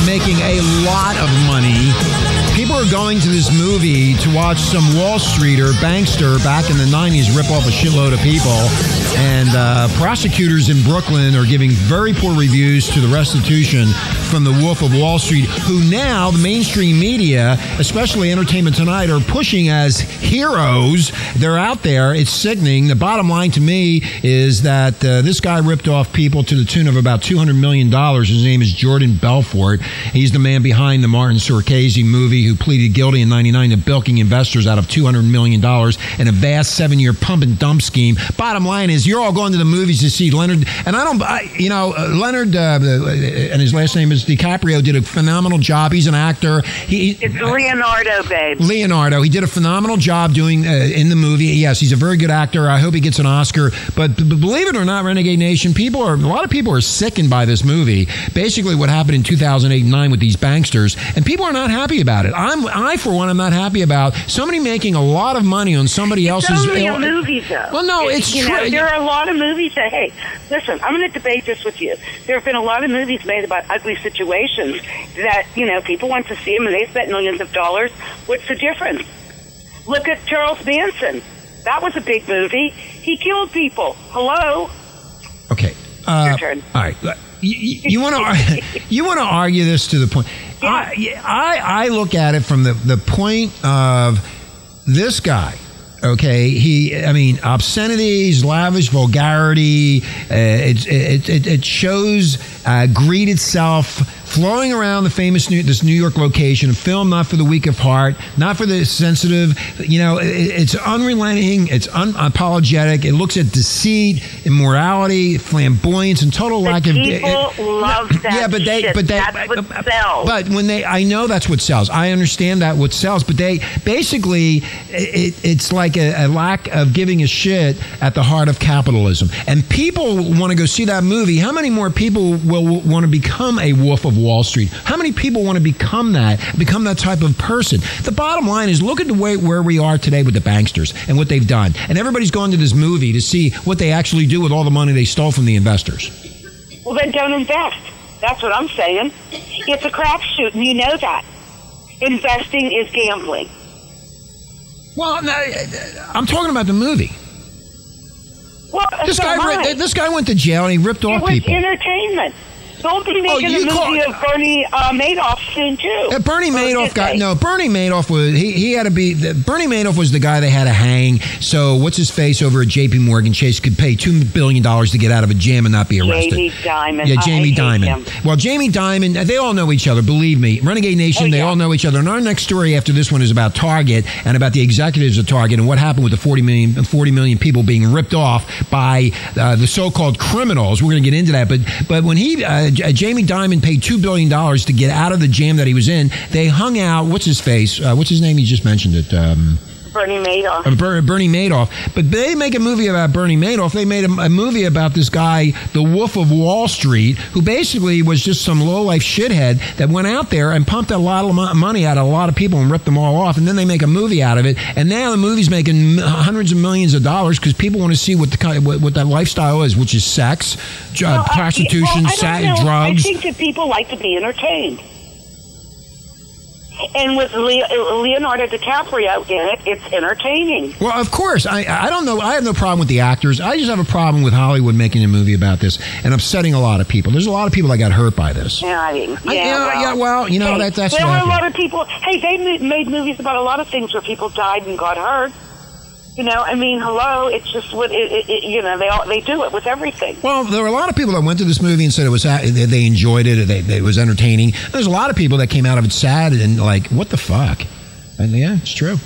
Making a lot of money. Going to this movie to watch some Wall Streeter, bankster, back in the 90s rip off a shitload of people. And uh, prosecutors in Brooklyn are giving very poor reviews to the restitution from the Wolf of Wall Street, who now the mainstream media, especially Entertainment Tonight, are pushing as heroes. They're out there. It's sickening. The bottom line to me is that uh, this guy ripped off people to the tune of about $200 million. His name is Jordan Belfort. He's the man behind the Martin Scorsese movie who pleaded guilty in 99 to bilking investors out of $200 million in a vast seven year pump and dump scheme. Bottom line is, you're all going to the movies to see Leonard, and I don't, I, you know, uh, Leonard, uh, and his last name is DiCaprio, did a phenomenal job. He's an actor. He, It's Leonardo, babe. Leonardo. He did a phenomenal job doing uh, in the movie. Yes, he's a very good actor. I hope he gets an Oscar. But, b- believe it or not, Renegade Nation, people are a lot of people are sickened by this movie. Basically, what happened in 2008 and 9 with these banksters, and people are not happy about it. I'm, I for one, am not happy about somebody making a lot of money on somebody else's. Only a movie, though. Well, no, it's you true. Know, there are a lot of movies that, hey, listen, I'm going to debate this with you. There have been a lot of movies made about ugly situations that, you know, people want to see them and they spent millions of dollars. What's the difference? Look at Charles Manson. That was a big movie. He killed people. Hello? Okay. Uh, Your turn. All right. You, want to you want to argue this to the point. I, I I look at it from the the point of this guy. Okay, he. I mean, obscenities, lavish vulgarity. Uh, it, it it it shows uh, greed itself flowing around the famous New, this New York location. A film not for the weak of heart, not for the sensitive. You know, it, it's unrelenting. It's unapologetic. It looks at deceit, immorality, flamboyance, and total lack of. People love that yeah, but they, shit. but they, That's what sells. but when they, I know that's what sells. I understand that what sells, but they basically, it, it's like a, a lack of giving a shit at the heart of capitalism. And people want to go see that movie. How many more people will want to become a Wolf of Wall Street? How many people want to become that, become that type of person? The bottom line is, look at the way where we are today with the banksters and what they've done. And everybody's gone to this movie to see what they actually do with all the money they stole from the investors. Well, then don't invest. That's what I'm saying. It's a crapshoot, and you know that. Investing is gambling. Well, I'm talking about the movie. Well, This so guy, am I. ri- this guy went to jail and he ripped It off was people. entertainment. Don't be making you a movie call- of Bernie uh, Madoff soon too. Uh, Bernie Madoff got no. Bernie Madoff was he, he had to be. The, Bernie Madoff was the guy they had to hang. So what's his face over at J.P. Morgan Chase could pay two billion dollars to get out of a jam and not be arrested. Jamie Dimon. Yeah, Jamie Dimon. Well, Jamie Dimon, they all know each other. Believe me, Renegade Nation, Oh, they yeah. all know each other. And our next story after this one is about Target and about the executives of Target and what happened with the 40 million, 40 million people being ripped off by uh, the so-called criminals. We're going to get into that, but but when he uh, J- Jamie Dimon paid two billion dollars to get out of the jam that he was in, they hung out. What's his face? Uh, what's his name? You just mentioned it. Um, Bernie Madoff. uh, Ber- Bernie Madoff. But they make a movie about Bernie Madoff. They made a, a movie about this guy, the Wolf of Wall Street, who basically was just some low life shithead that went out there and pumped a lot of mo- money out of a lot of people and ripped them all off. And then they make a movie out of it. And now the movie's making m- hundreds of millions of dollars because people want to see what the kind what, what that lifestyle is, which is sex, j- uh, Well, I- prostitution, well, I sa- don't know. drugs. I think that people like to be entertained. And with Le- Leonardo DiCaprio in it, it's entertaining. Well, of course. I I don't know. I have no problem with the actors. I just have a problem with Hollywood making a movie about this and upsetting a lot of people. There's a lot of people that got hurt by this. Yeah, I mean, yeah, I- yeah, well, yeah, well, you know, hey, that- that's there were a lot of people. Hey, they made movies about a lot of things where people died and got hurt. You know, I mean, hello, it's just what it, it, it, you know. They all, they do it with everything. Well, there were a lot of people that went to this movie and said it was they they enjoyed it. They, they, it was entertaining. There's a lot of people that came out of it sad and like, what the fuck? And yeah, it's true.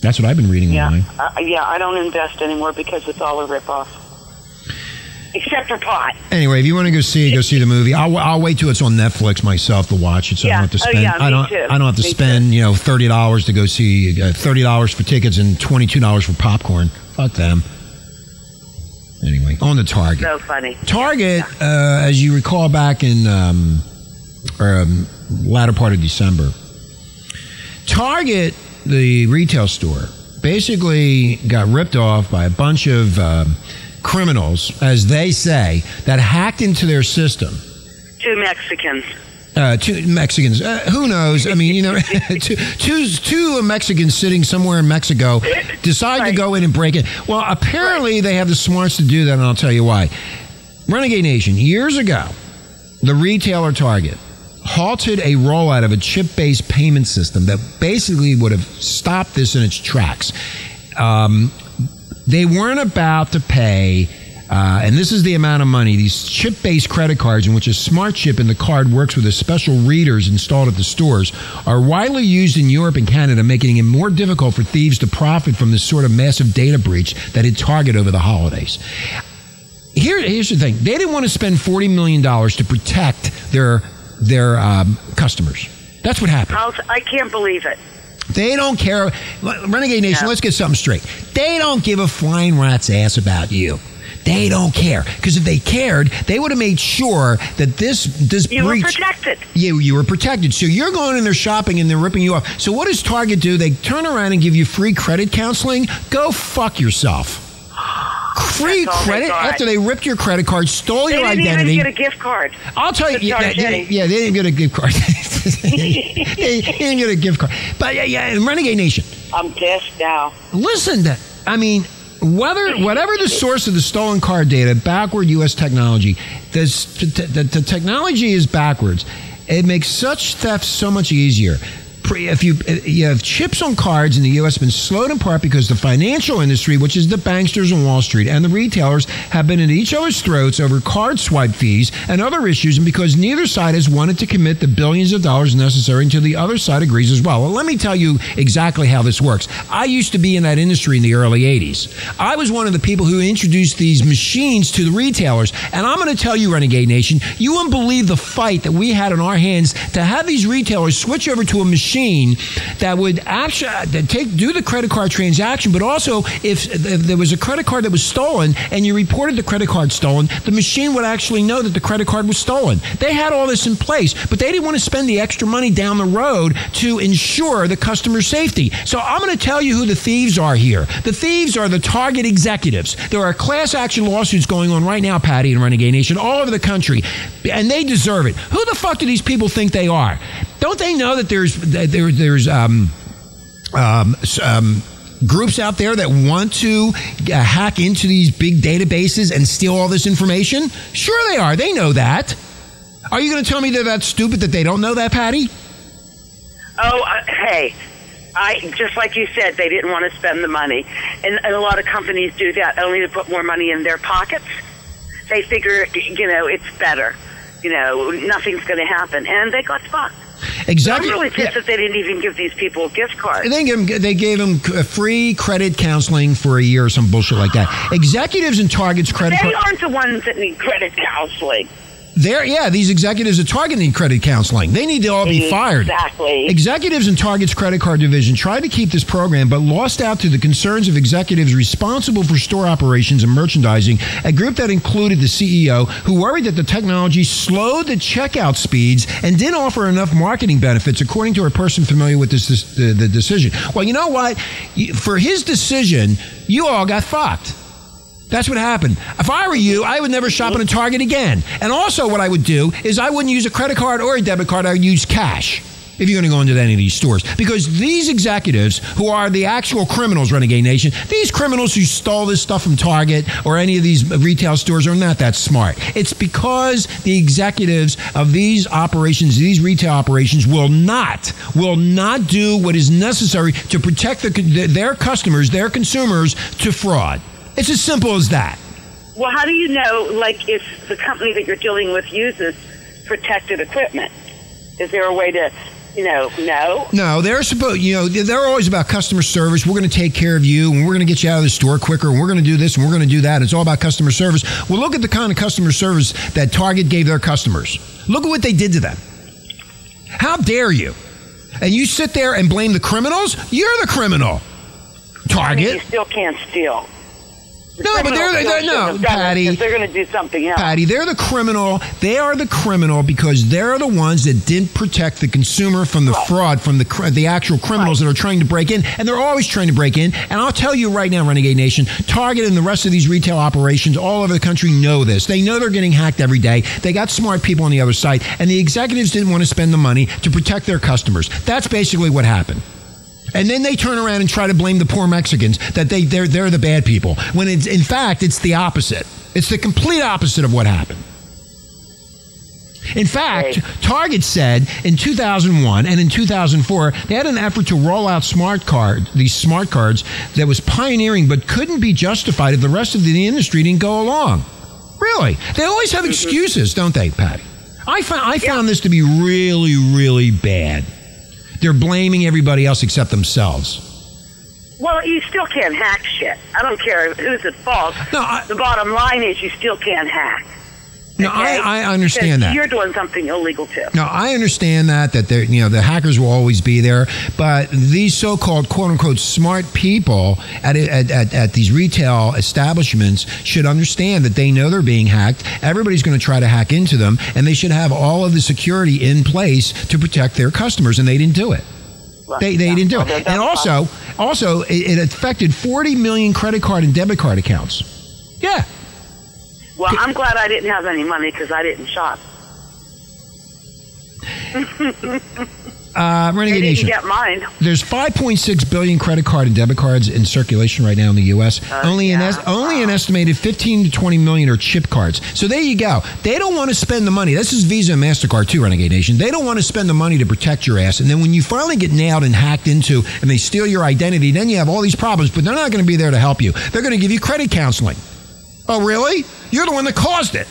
That's what I've been reading Yeah, online. uh, yeah. I don't invest anymore because it's all a ripoff. Except for pot. Anyway, if you want to go see it, go see the movie. I'll, I'll wait till it's on Netflix myself to watch it, so I Yeah. don't have to Oh, spend. yeah, I don't. too. I don't have to Me spend you know thirty dollars to go see uh, thirty dollars for tickets and twenty two dollars for popcorn. Fuck them. Anyway, on the Target. So funny. Target, uh, as you recall, back in um, or, um, latter part of December, Target, the retail store, basically got ripped off by a bunch of um, criminals, as they say, that hacked into their system. Two Mexicans. Uh, two Mexicans. Uh, who knows? I mean, you know, two, two, two Mexicans sitting somewhere in Mexico decide to go in and break it. Well, apparently they have the smarts to do that, and I'll tell you why. Renegade Nation, years ago, the retailer Target halted a rollout of a chip based payment system that basically would have stopped this in its tracks. Um, they weren't about to pay. Uh, and this is the amount of money. These chip-based credit cards, in which a smart chip in the card works with a special readers installed at the stores, are widely used in Europe and Canada, making it more difficult for thieves to profit from this sort of massive data breach that hit Target over the holidays. Here, here's the thing: they didn't want to spend forty million dollars to protect their their um, customers. That's what happened. I'll, I can't believe it. They don't care. Renegade Nation, let's get something straight. They don't give a flying rat's ass about you. They don't care because if they cared, they would have made sure that this this You were protected. You, you were protected. So you're going in there shopping and they're ripping you off. So what does Target do? They turn around and give you free credit counseling. Go fuck yourself. Free That's all they credit after they ripped your credit card, stole They your didn't identity. even get a gift card. I'll tell you, yeah, they, yeah, they didn't get a gift card. they, they didn't get a gift card. But yeah, yeah, in Renegade Nation, I'm pissed now. listen to, I mean, whether whatever the source of the stolen card data, backward U.S. technology, this, the, the, the technology is backwards. It makes such theft so much easier. If you eh, you have chips on cards in the U.S. been slowed in part because the financial industry, which is the banksters on Wall Street, and the retailers have been at each other's throats over card swipe fees and other issues, and because neither side has wanted to commit the billions of dollars necessary until the other side agrees as well. Well, let me tell you exactly how this works. I used to be in that industry in the early 80s. I was one of the people who introduced these machines to the retailers, and I'm going to tell you, Renegade Nation, you wouldn't believe the fight that we had in our hands to have these retailers switch over to a machine that would actually uh, that take do the credit card transaction, but also if, if there was a credit card that was stolen and you reported the credit card stolen, the machine would actually know that the credit card was stolen. They had all this in place, but they didn't want to spend the extra money down the road to ensure the customer safety. So I'm going to tell you who the thieves are here. The thieves are the Target executives. There are class action lawsuits going on right now, Patty and Renegade Nation, all over the country, and they deserve it. Who the fuck do these people think they are? Don't they know that there's that there, there's um, um, um, groups out there that want to uh, hack into these big databases and steal all this information? Sure, they are. They know that. Are you going to tell me they're that stupid that they don't know that, Patty? Oh, uh, hey. I just like you said, they didn't want to spend the money, and, and a lot of companies do that only to put more money in their pockets. They figure, you know, it's better. You know, nothing's going to happen, and they got fucked. Exactly. I'm really pissed Yeah. that they didn't even give these people gift cards. They gave, him, they gave him c- uh, free credit counseling for a year or some bullshit like that. Executives in Target's credit They card. aren't the ones that need credit counseling. They're, yeah, these executives are targeting credit counseling. They need to all be fired. Exactly. Executives in Target's credit card division tried to keep this program, but lost out to the concerns of executives responsible for store operations and merchandising, a group that included the CEO, who worried that the technology slowed the checkout speeds and didn't offer enough marketing benefits, according to a person familiar with this, this the, the decision. Well, you know what? For his decision, you all got fucked. That's what happened. If I were you, I would never shop at a Target again. And also, what I would do is I wouldn't use a credit card or a debit card. I would use cash. if you're going to go into any of these stores. Because these executives, who are the actual criminals, Renegade Nation, these criminals who stole this stuff from Target or any of these retail stores are not that smart. It's because the executives of these operations, these retail operations, will not, will not do what is necessary to protect the, their customers, their consumers, to fraud. It's as simple as that. Well, how do you know, like, if the company that you're dealing with uses protected equipment? Is there a way to, you know, know? No, they're supposed, you know, they're always about customer service. We're going to take care of you and we're going to get you out of the store quicker and we're going to do this and we're going to do that. It's all about customer service. Well, look at the kind of customer service that Target gave their customers. Look at what they did to them. How dare you? And you sit there and blame the criminals? You're the criminal. I mean, you still can't steal. No, but they're- they're- no, have done it Patty. They're going to do something else. Patty, they're the criminal. They are the criminal because they're the ones that didn't protect the consumer from the fraud, from the the actual criminals that are trying to break in, and they're always trying to break in. And I'll tell you right now, Renegade Nation, Target and the rest of these retail operations all over the country know this. They know they're getting hacked every day. They got smart people on the other side, and the executives didn't want to spend the money to protect their customers. That's basically what happened. And then they turn around and try to blame the poor Mexicans that they they're they're the bad people. When it's in fact it's the opposite. It's the complete opposite of what happened. In fact, Target said in 2001 and in 2004 they had an effort to roll out smart card, these smart cards that was pioneering but couldn't be justified if the rest of the industry didn't go along. Really? They always have mm-hmm. excuses, don't they, Patty? I found I found this to be really really bad. They're blaming everybody else except themselves. Well, you still can't hack shit. I don't care who's at fault. No, I- the bottom line is you still can't hack. No, okay? I, I understand Because that. You're doing something illegal too. No, I understand that that you know the hackers will always be there, but these so-called quote unquote smart people at, at, at, at these retail establishments should understand that they know they're being hacked. Everybody's going to try to hack into them, and they should have all of the security in place to protect their customers, and they didn't do it. They, they Yeah. didn't do it, and also also it, it affected 40 million credit card and debit card accounts. Yeah, Well, I'm glad I didn't have any money because I didn't shop. uh, Renegade didn't Nation. get mine. There's 5.6 billion credit card and debit cards in circulation right now in the U.S. only an es- only an estimated 15 to 20 million are chip cards. So there you go. They don't want to spend the money. This is Visa and Mastercard too, Renegade Nation. They don't want to spend the money to protect your ass. And then when you finally get nailed and hacked into, and they steal your identity, then you have all these problems. But they're not going to be there to help you. They're going to give you credit counseling. Oh, really? You're the one that caused it.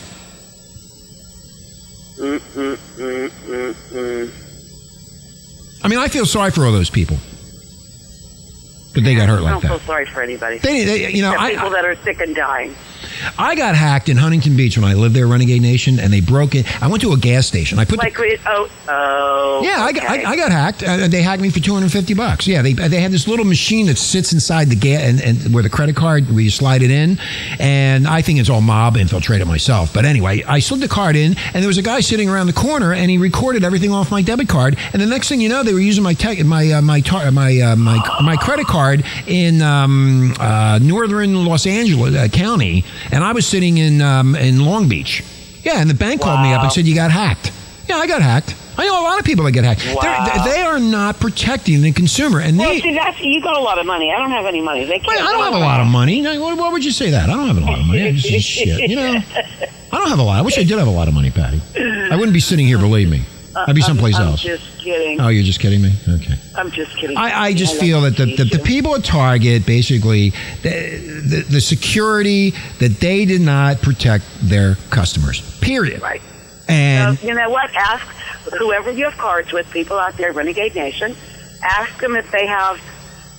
I mean, I feel sorry for all those people. But they got hurt like that. I don't feel sorry for anybody. They, they- you know, I, people that are sick and dying. I got hacked in Huntington Beach when I lived there, Renegade Nation, and they broke it. I went to a gas station. I put the Like, we, oh, oh. yeah, I got, okay. I, I got hacked. Uh, they hacked me for two hundred fifty bucks. Yeah, they they had this little machine that sits inside the gas and, and where the credit card where you slide it in, and I think it's all mob infiltrated myself. But anyway, I slid the card in, and there was a guy sitting around the corner, and he recorded everything off my debit card. And the next thing you know, they were using my tech, my uh, my tar- my uh, my my credit card in um, uh, northern Los Angeles uh, County, and I was sitting in um, in Long Beach. Yeah, and the bank called me up and said you got hacked. Yeah, I got hacked. I know a lot of people that get hacked. Wow. They are not protecting the consumer, and Well, they. see, that's, you got a lot of money. I don't have any money. They can't I don't have a lot of money. What would you say that? I don't have a lot of money. I'm just shit. You know, I don't have a lot. I wish I did have a lot of money, Patty. I wouldn't be sitting here. Believe me, I'd be someplace I'm, I'm else. just kidding. Oh, you're just kidding me? Okay. I'm just kidding. I, I just love feel that the, the, the people at Target basically the, the, the security that they did not protect their customers. Period. Right. And So, you know what? Ask whoever you have cards with, people out there, Renegade Nation, ask them if they have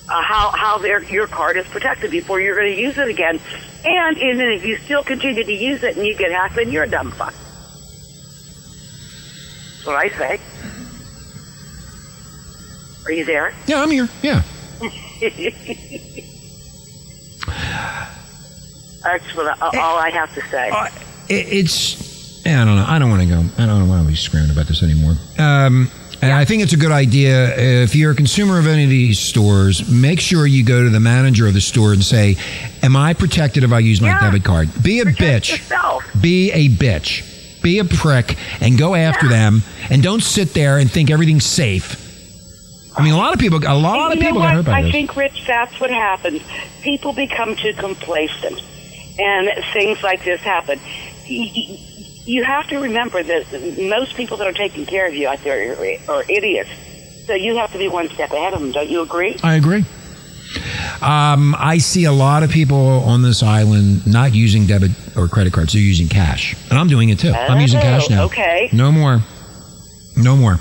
uh, how how their your card is protected before you're going to use it again. And even if you still continue to use it and you get hacked, then you're a dumb fuck. That's what I say. Are you there? yeah, I'm here. Yeah. That's what I, all I have to say. Uh, it, it's I don't know. I don't want to go. I don't want to be screaming about this anymore. Um, and I think it's a good idea. If you're a consumer of any of these stores, make sure you go to the manager of the store and say, "Am I protected if I use my Yeah. debit card?" Be a Protect bitch. yourself. Be a bitch. Be a prick and go after them, and don't sit there and think everything's safe. I mean, a lot of people, a lot And of people got hurt by I this. think, Rich, that's what happens. People become too complacent, and things like this happen. You have to remember that most people that are taking care of you out there are idiots. So you have to be one step ahead of them. Don't you agree? I agree. Um, I see a lot of people on this island not using debit or credit cards; they're using cash, and I'm doing it too. I'm using cash now. Oh, okay. No more. No more.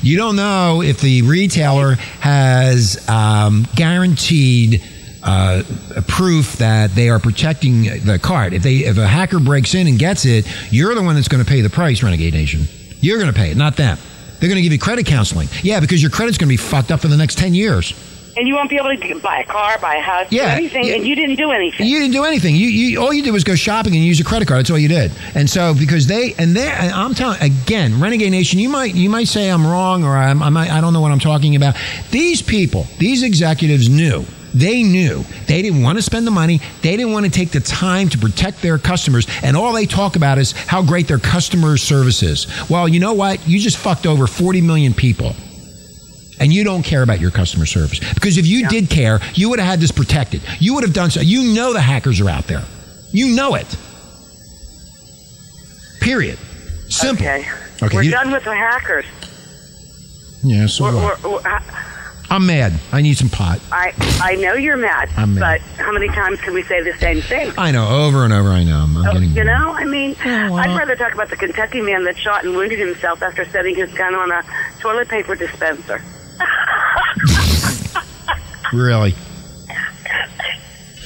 You don't know if the retailer has um, guaranteed uh, proof that they are protecting the card. If they if a hacker breaks in and gets it, you're the one that's going to pay the price, Renegade Nation. You're going to pay it, not them. They're going to give you credit counseling. Yeah, because your credit's going to be fucked up for the next ten years. And you won't be able to buy a car, buy a house, Yeah, anything, yeah. and you didn't do anything. You didn't do anything. You, you all you did was go shopping and use a credit card. That's all you did. And so because they and they, and I'm telling again, Renegade Nation, you might you might say I'm wrong or I'm, I might I don't know what I'm talking about. These people, these executives knew. They knew they didn't want to spend the money. They didn't want to take the time to protect their customers. And all they talk about is how great their customer service is. Well, you know what? You just fucked over 40 million people and you don't care about your customer service. Because if you did care, you would have had this protected. You would have done so. You know the hackers are out there. You know it. Period. Simple. Okay. Okay, We're you- done with the hackers. Yeah, so We're, we're, we're, I, I'm mad. I need some pot. I I know you're mad, I'm mad. but how many times can we say the same thing? I know, over and over. I know. I'm, I'm Oh, getting. you know, I mean, oh, well. I'd rather talk about the Kentucky man that shot and wounded himself after setting his gun on a toilet paper dispenser. Really?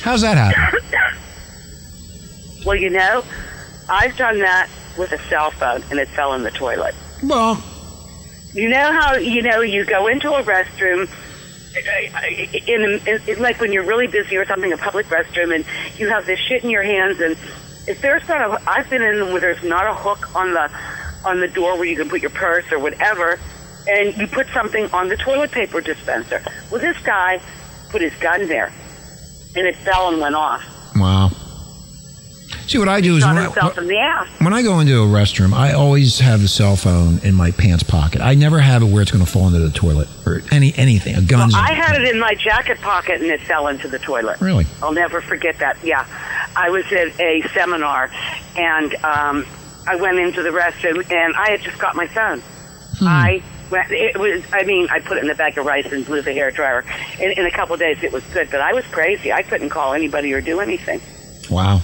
How's that happen? Well, you know, I've done that with a cell phone, and it fell in the toilet. Well, You know how you know you go into a restroom. In, in, in like when you're really busy or something, a public restroom, and you have this shit in your hands, and if there's not a, I've been in where there's not a hook on the on the door where you can put your purse or whatever, and you put something on the toilet paper dispenser. Well, this guy put his gun there, and it fell and went off. wow. See, what I do is when I, himself in the ass. when I go into a restroom, I always have the cell phone in my pants pocket. I never have it where it's going to fall into the toilet or any anything. A gun's. I had it in my jacket pocket and it fell into the toilet. Really? I'll never forget that. Yeah. I was at a seminar and um, I went into the restroom and I had just got my phone. Hmm. I it was, I mean, I put it in the bag of rice and blew the hair dryer. In, in a couple of days it was good, but I was crazy. I couldn't call anybody or do anything. Wow.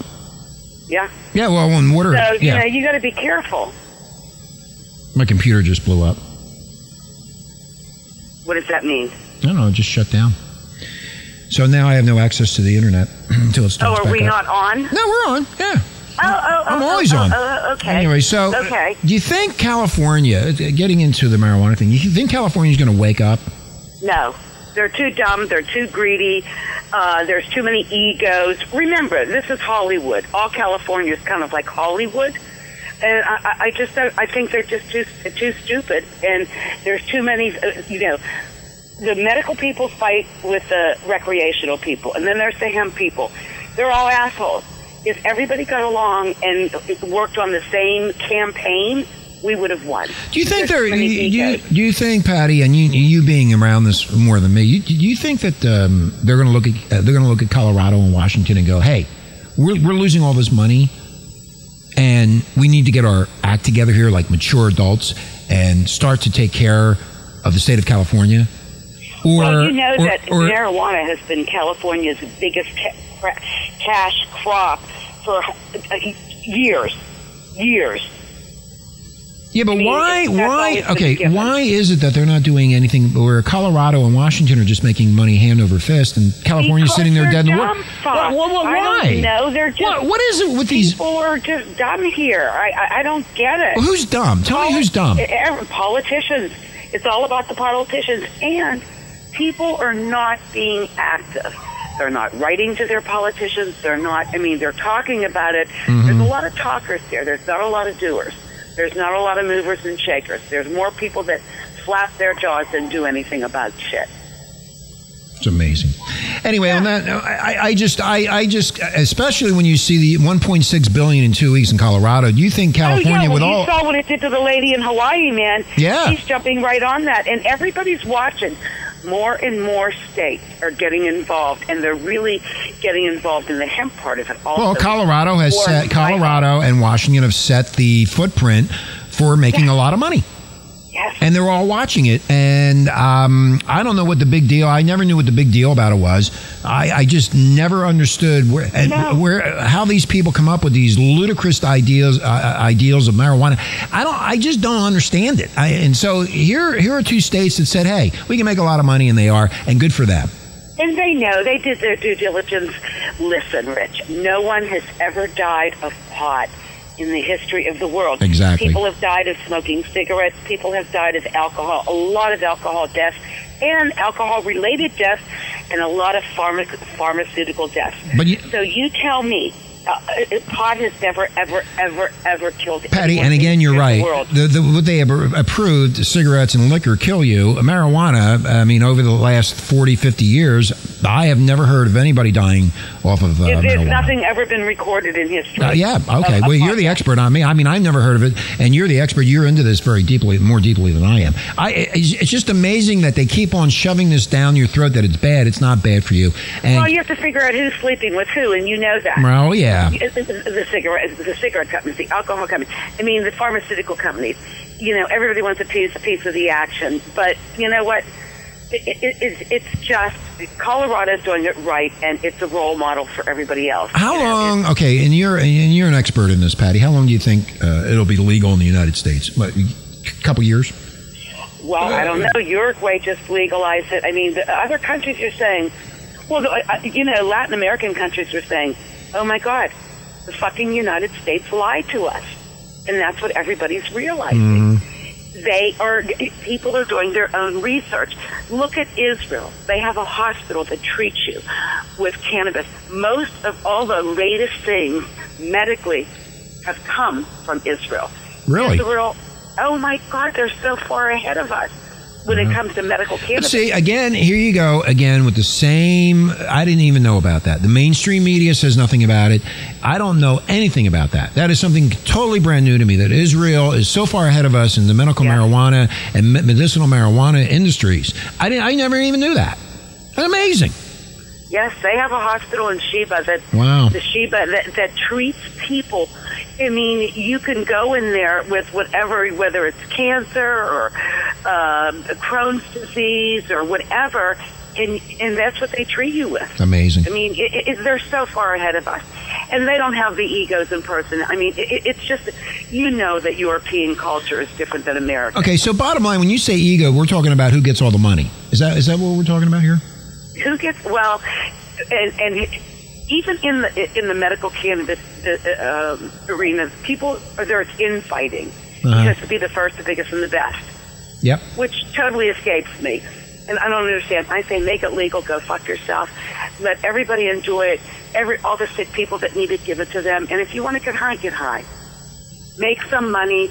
Yeah. Yeah. Well, when water. So, you yeah. know, you got to be careful. My computer just blew up. What does that mean? I don't know. It just shut down. So now I have no access to the internet until it starts. Oh, are we up. not on? No, we're on. Yeah. Oh, oh, I'm oh, always oh, on. Oh, oh, okay. Anyway, so Okay. do you think California, uh, getting into the marijuana thing, you think California's going to wake up? No, they're too dumb. They're too greedy. Uh, there's too many egos. Remember, this is Hollywood. All California is kind of like Hollywood, and I, I- I just don't, I think they're just too too stupid. And there's too many. Uh, you know, the medical people fight with the recreational people, and then there's the hemp people. They're all assholes. If everybody got along and worked on the same campaign, we would have won. Do you think they're? You, you, do you think, Patty, and you, you being around this more than me, you, do you think that um, they're going to look at uh, they're going to look at Colorado and Washington and go, "Hey, we're we're losing all this money, and we need to get our act together here, like mature adults, and start to take care of the state of California." Or, well, you know or- that or- marijuana has been California's biggest ca- cash crop for uh, years, years. Yeah, but I mean, why? Why? Okay, why is it that they're not doing anything? Where Colorado and Washington are just making money hand over fist, and California's Because sitting there dead in the water? fucks. What, what, why? don't. They're just What- what is it with these? people are just dumb here. I I, I don't get it. Well, who's dumb? Tell me who's dumb. Politicians. It's all about the politicians, and people are not being active. They're not writing to their politicians. They're not. I mean, they're talking about it. Mm-hmm. There's a lot of talkers here. There's not a lot of doers. There's not a lot of movers and shakers. There's more people that flap their jaws than do anything about shit. It's amazing. Anyway, on that, I, I just, I, I just, especially when you see the 1.6 billion in two weeks in Colorado, do you think California, oh, yeah, well, with you all, saw what it did to the lady in Hawaii, man. Yeah. She's jumping right on that, and everybody's watching. More and more states are getting involved, and they're really getting involved in the hemp part of it. Also, well, Colorado has set, Colorado and Washington have set the footprint for making a lot of money. Yes. and they're all watching it. And um, I don't know what the big deal. I never knew what the big deal about it was. I, I just never understood where, and No. where how these people come up with these ludicrous ideas uh, ideals of marijuana. I don't. I just don't understand it. I, and so here here are two states that said, "Hey, we can make a lot of money," and they are, and good for them. And they know they did their due diligence. Listen, Rich, no one has ever died of pot in the history of the world. Exactly. People have died of smoking cigarettes. People have died of alcohol. A lot of alcohol deaths and alcohol-related deaths, and a lot of pharma- pharmaceutical deaths. But you- so you tell me. Uh, uh, pot has never, ever, ever, ever killed Patty, anyone and again, you're right. the. The, what they have approved, cigarettes and liquor kill you. Marijuana, I mean, over the last 40, 50 years, I have never heard of anybody dying off of uh, There's marijuana. nothing ever been recorded in history. Uh, yeah. Okay. well, you're the expert on me. I mean, I've never heard of it, and you're the expert. You're into this very deeply, more deeply than I am. I, it's it's just amazing that they keep on shoving this down your throat that it's bad. It's not bad for you. And Well, you have to figure out who's sleeping with who, and you know that. well, yeah. the cigarette, the cigarette companies, the alcohol companies. I mean, the pharmaceutical companies. You know, everybody wants a piece, a piece of the action. But you know what? It, it, it's, it's just the Colorado's doing it right, and it's a role model for everybody else. How You know, long? Okay, and you're and you're an expert in this, Patty. How long do you think uh, it'll be legal in the United States? What, a couple years? Well, I don't know. Uruguay just legalized it. I mean, the other countries are saying, well, uh, you know, Latin American countries are saying, oh my God, the fucking United States lied to us, and that's what everybody's realizing. They are people are doing their own research. Look at Israel. They have a hospital that treats you with cannabis. Most of all the latest things medically have come from Israel. Really? Israel. Oh my God, they're so far ahead of us when it comes to medical cannabis. see, again, here you go again with the same. I didn't even know about that. The mainstream media says nothing about it. I don't know anything about that. That is something totally brand new to me. That Israel is so far ahead of us in the medical Yeah. marijuana and medicinal marijuana industries. I didn't. I never even knew that. That's amazing. Yes, they have a hospital in Sheba that Wow. the Sheba that, that treats people. I mean, you can go in there with whatever, whether it's cancer or um Crohn's disease or whatever, and and that's what they treat you with. Amazing. I mean, it, it, they're so far ahead of us, and they don't have the egos in person. I mean, it, it's just you know that European culture is different than American. Okay, so bottom line, when you say ego, we're talking about who gets all the money. Is that is that what we're talking about here? Who gets well, and, and even in the in the medical cannabis uh, um, arena, people are there's infighting Uh-huh. because to be the first, the biggest, and the best, Yep. which totally escapes me. And I don't understand. I say make it legal. Go fuck yourself. Let everybody enjoy it. Every all the sick people that need it, give it to them. And if you want to get high, get high. Make some money.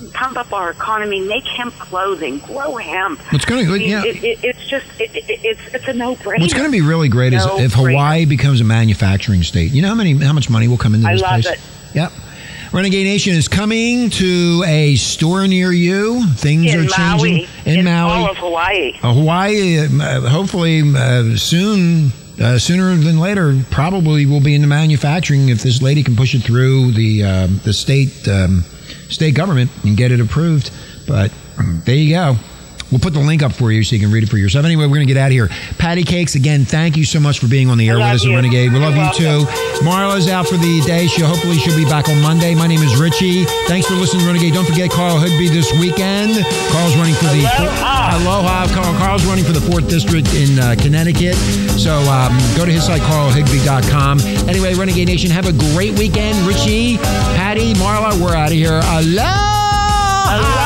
Uh, Pump up our economy. Make hemp clothing. Grow hemp. What's going to yeah. it, it, it's just it, it, it's it's a no brainer. What's going to be really great is No if brainer. Hawaii becomes a manufacturing state. You know how many how much money will come into this I love place? it. Yep. Renegade Nation is coming to a store near you. Things in are changing Maui, in, Maui. all of Hawaii. Uh, Hawaii, uh, hopefully uh, soon, uh, sooner than later, probably will be into manufacturing if this lady can push it through the um, the state um, state government and get it approved. But um, there you go. We'll put the link up for you so you can read it for yourself. Anyway, we're going to get out of here. Patty Cakes, again, thank you so much for being on the air with us at you. Renegade. We love You're you too. Marla's out for the day. She'll hopefully she'll be back on Monday. My name is Richie. Thanks for listening to Renegade. Don't forget Carl Higbie this weekend. Carl's running for the Aloha. Aloha. Carl, Carl's running for the fourth district in uh, Connecticut. So um, go to his site, carlhigbie.com. Anyway, Renegade Nation, have a great weekend. Richie, Patty, Marla, we're out of here. Aloha.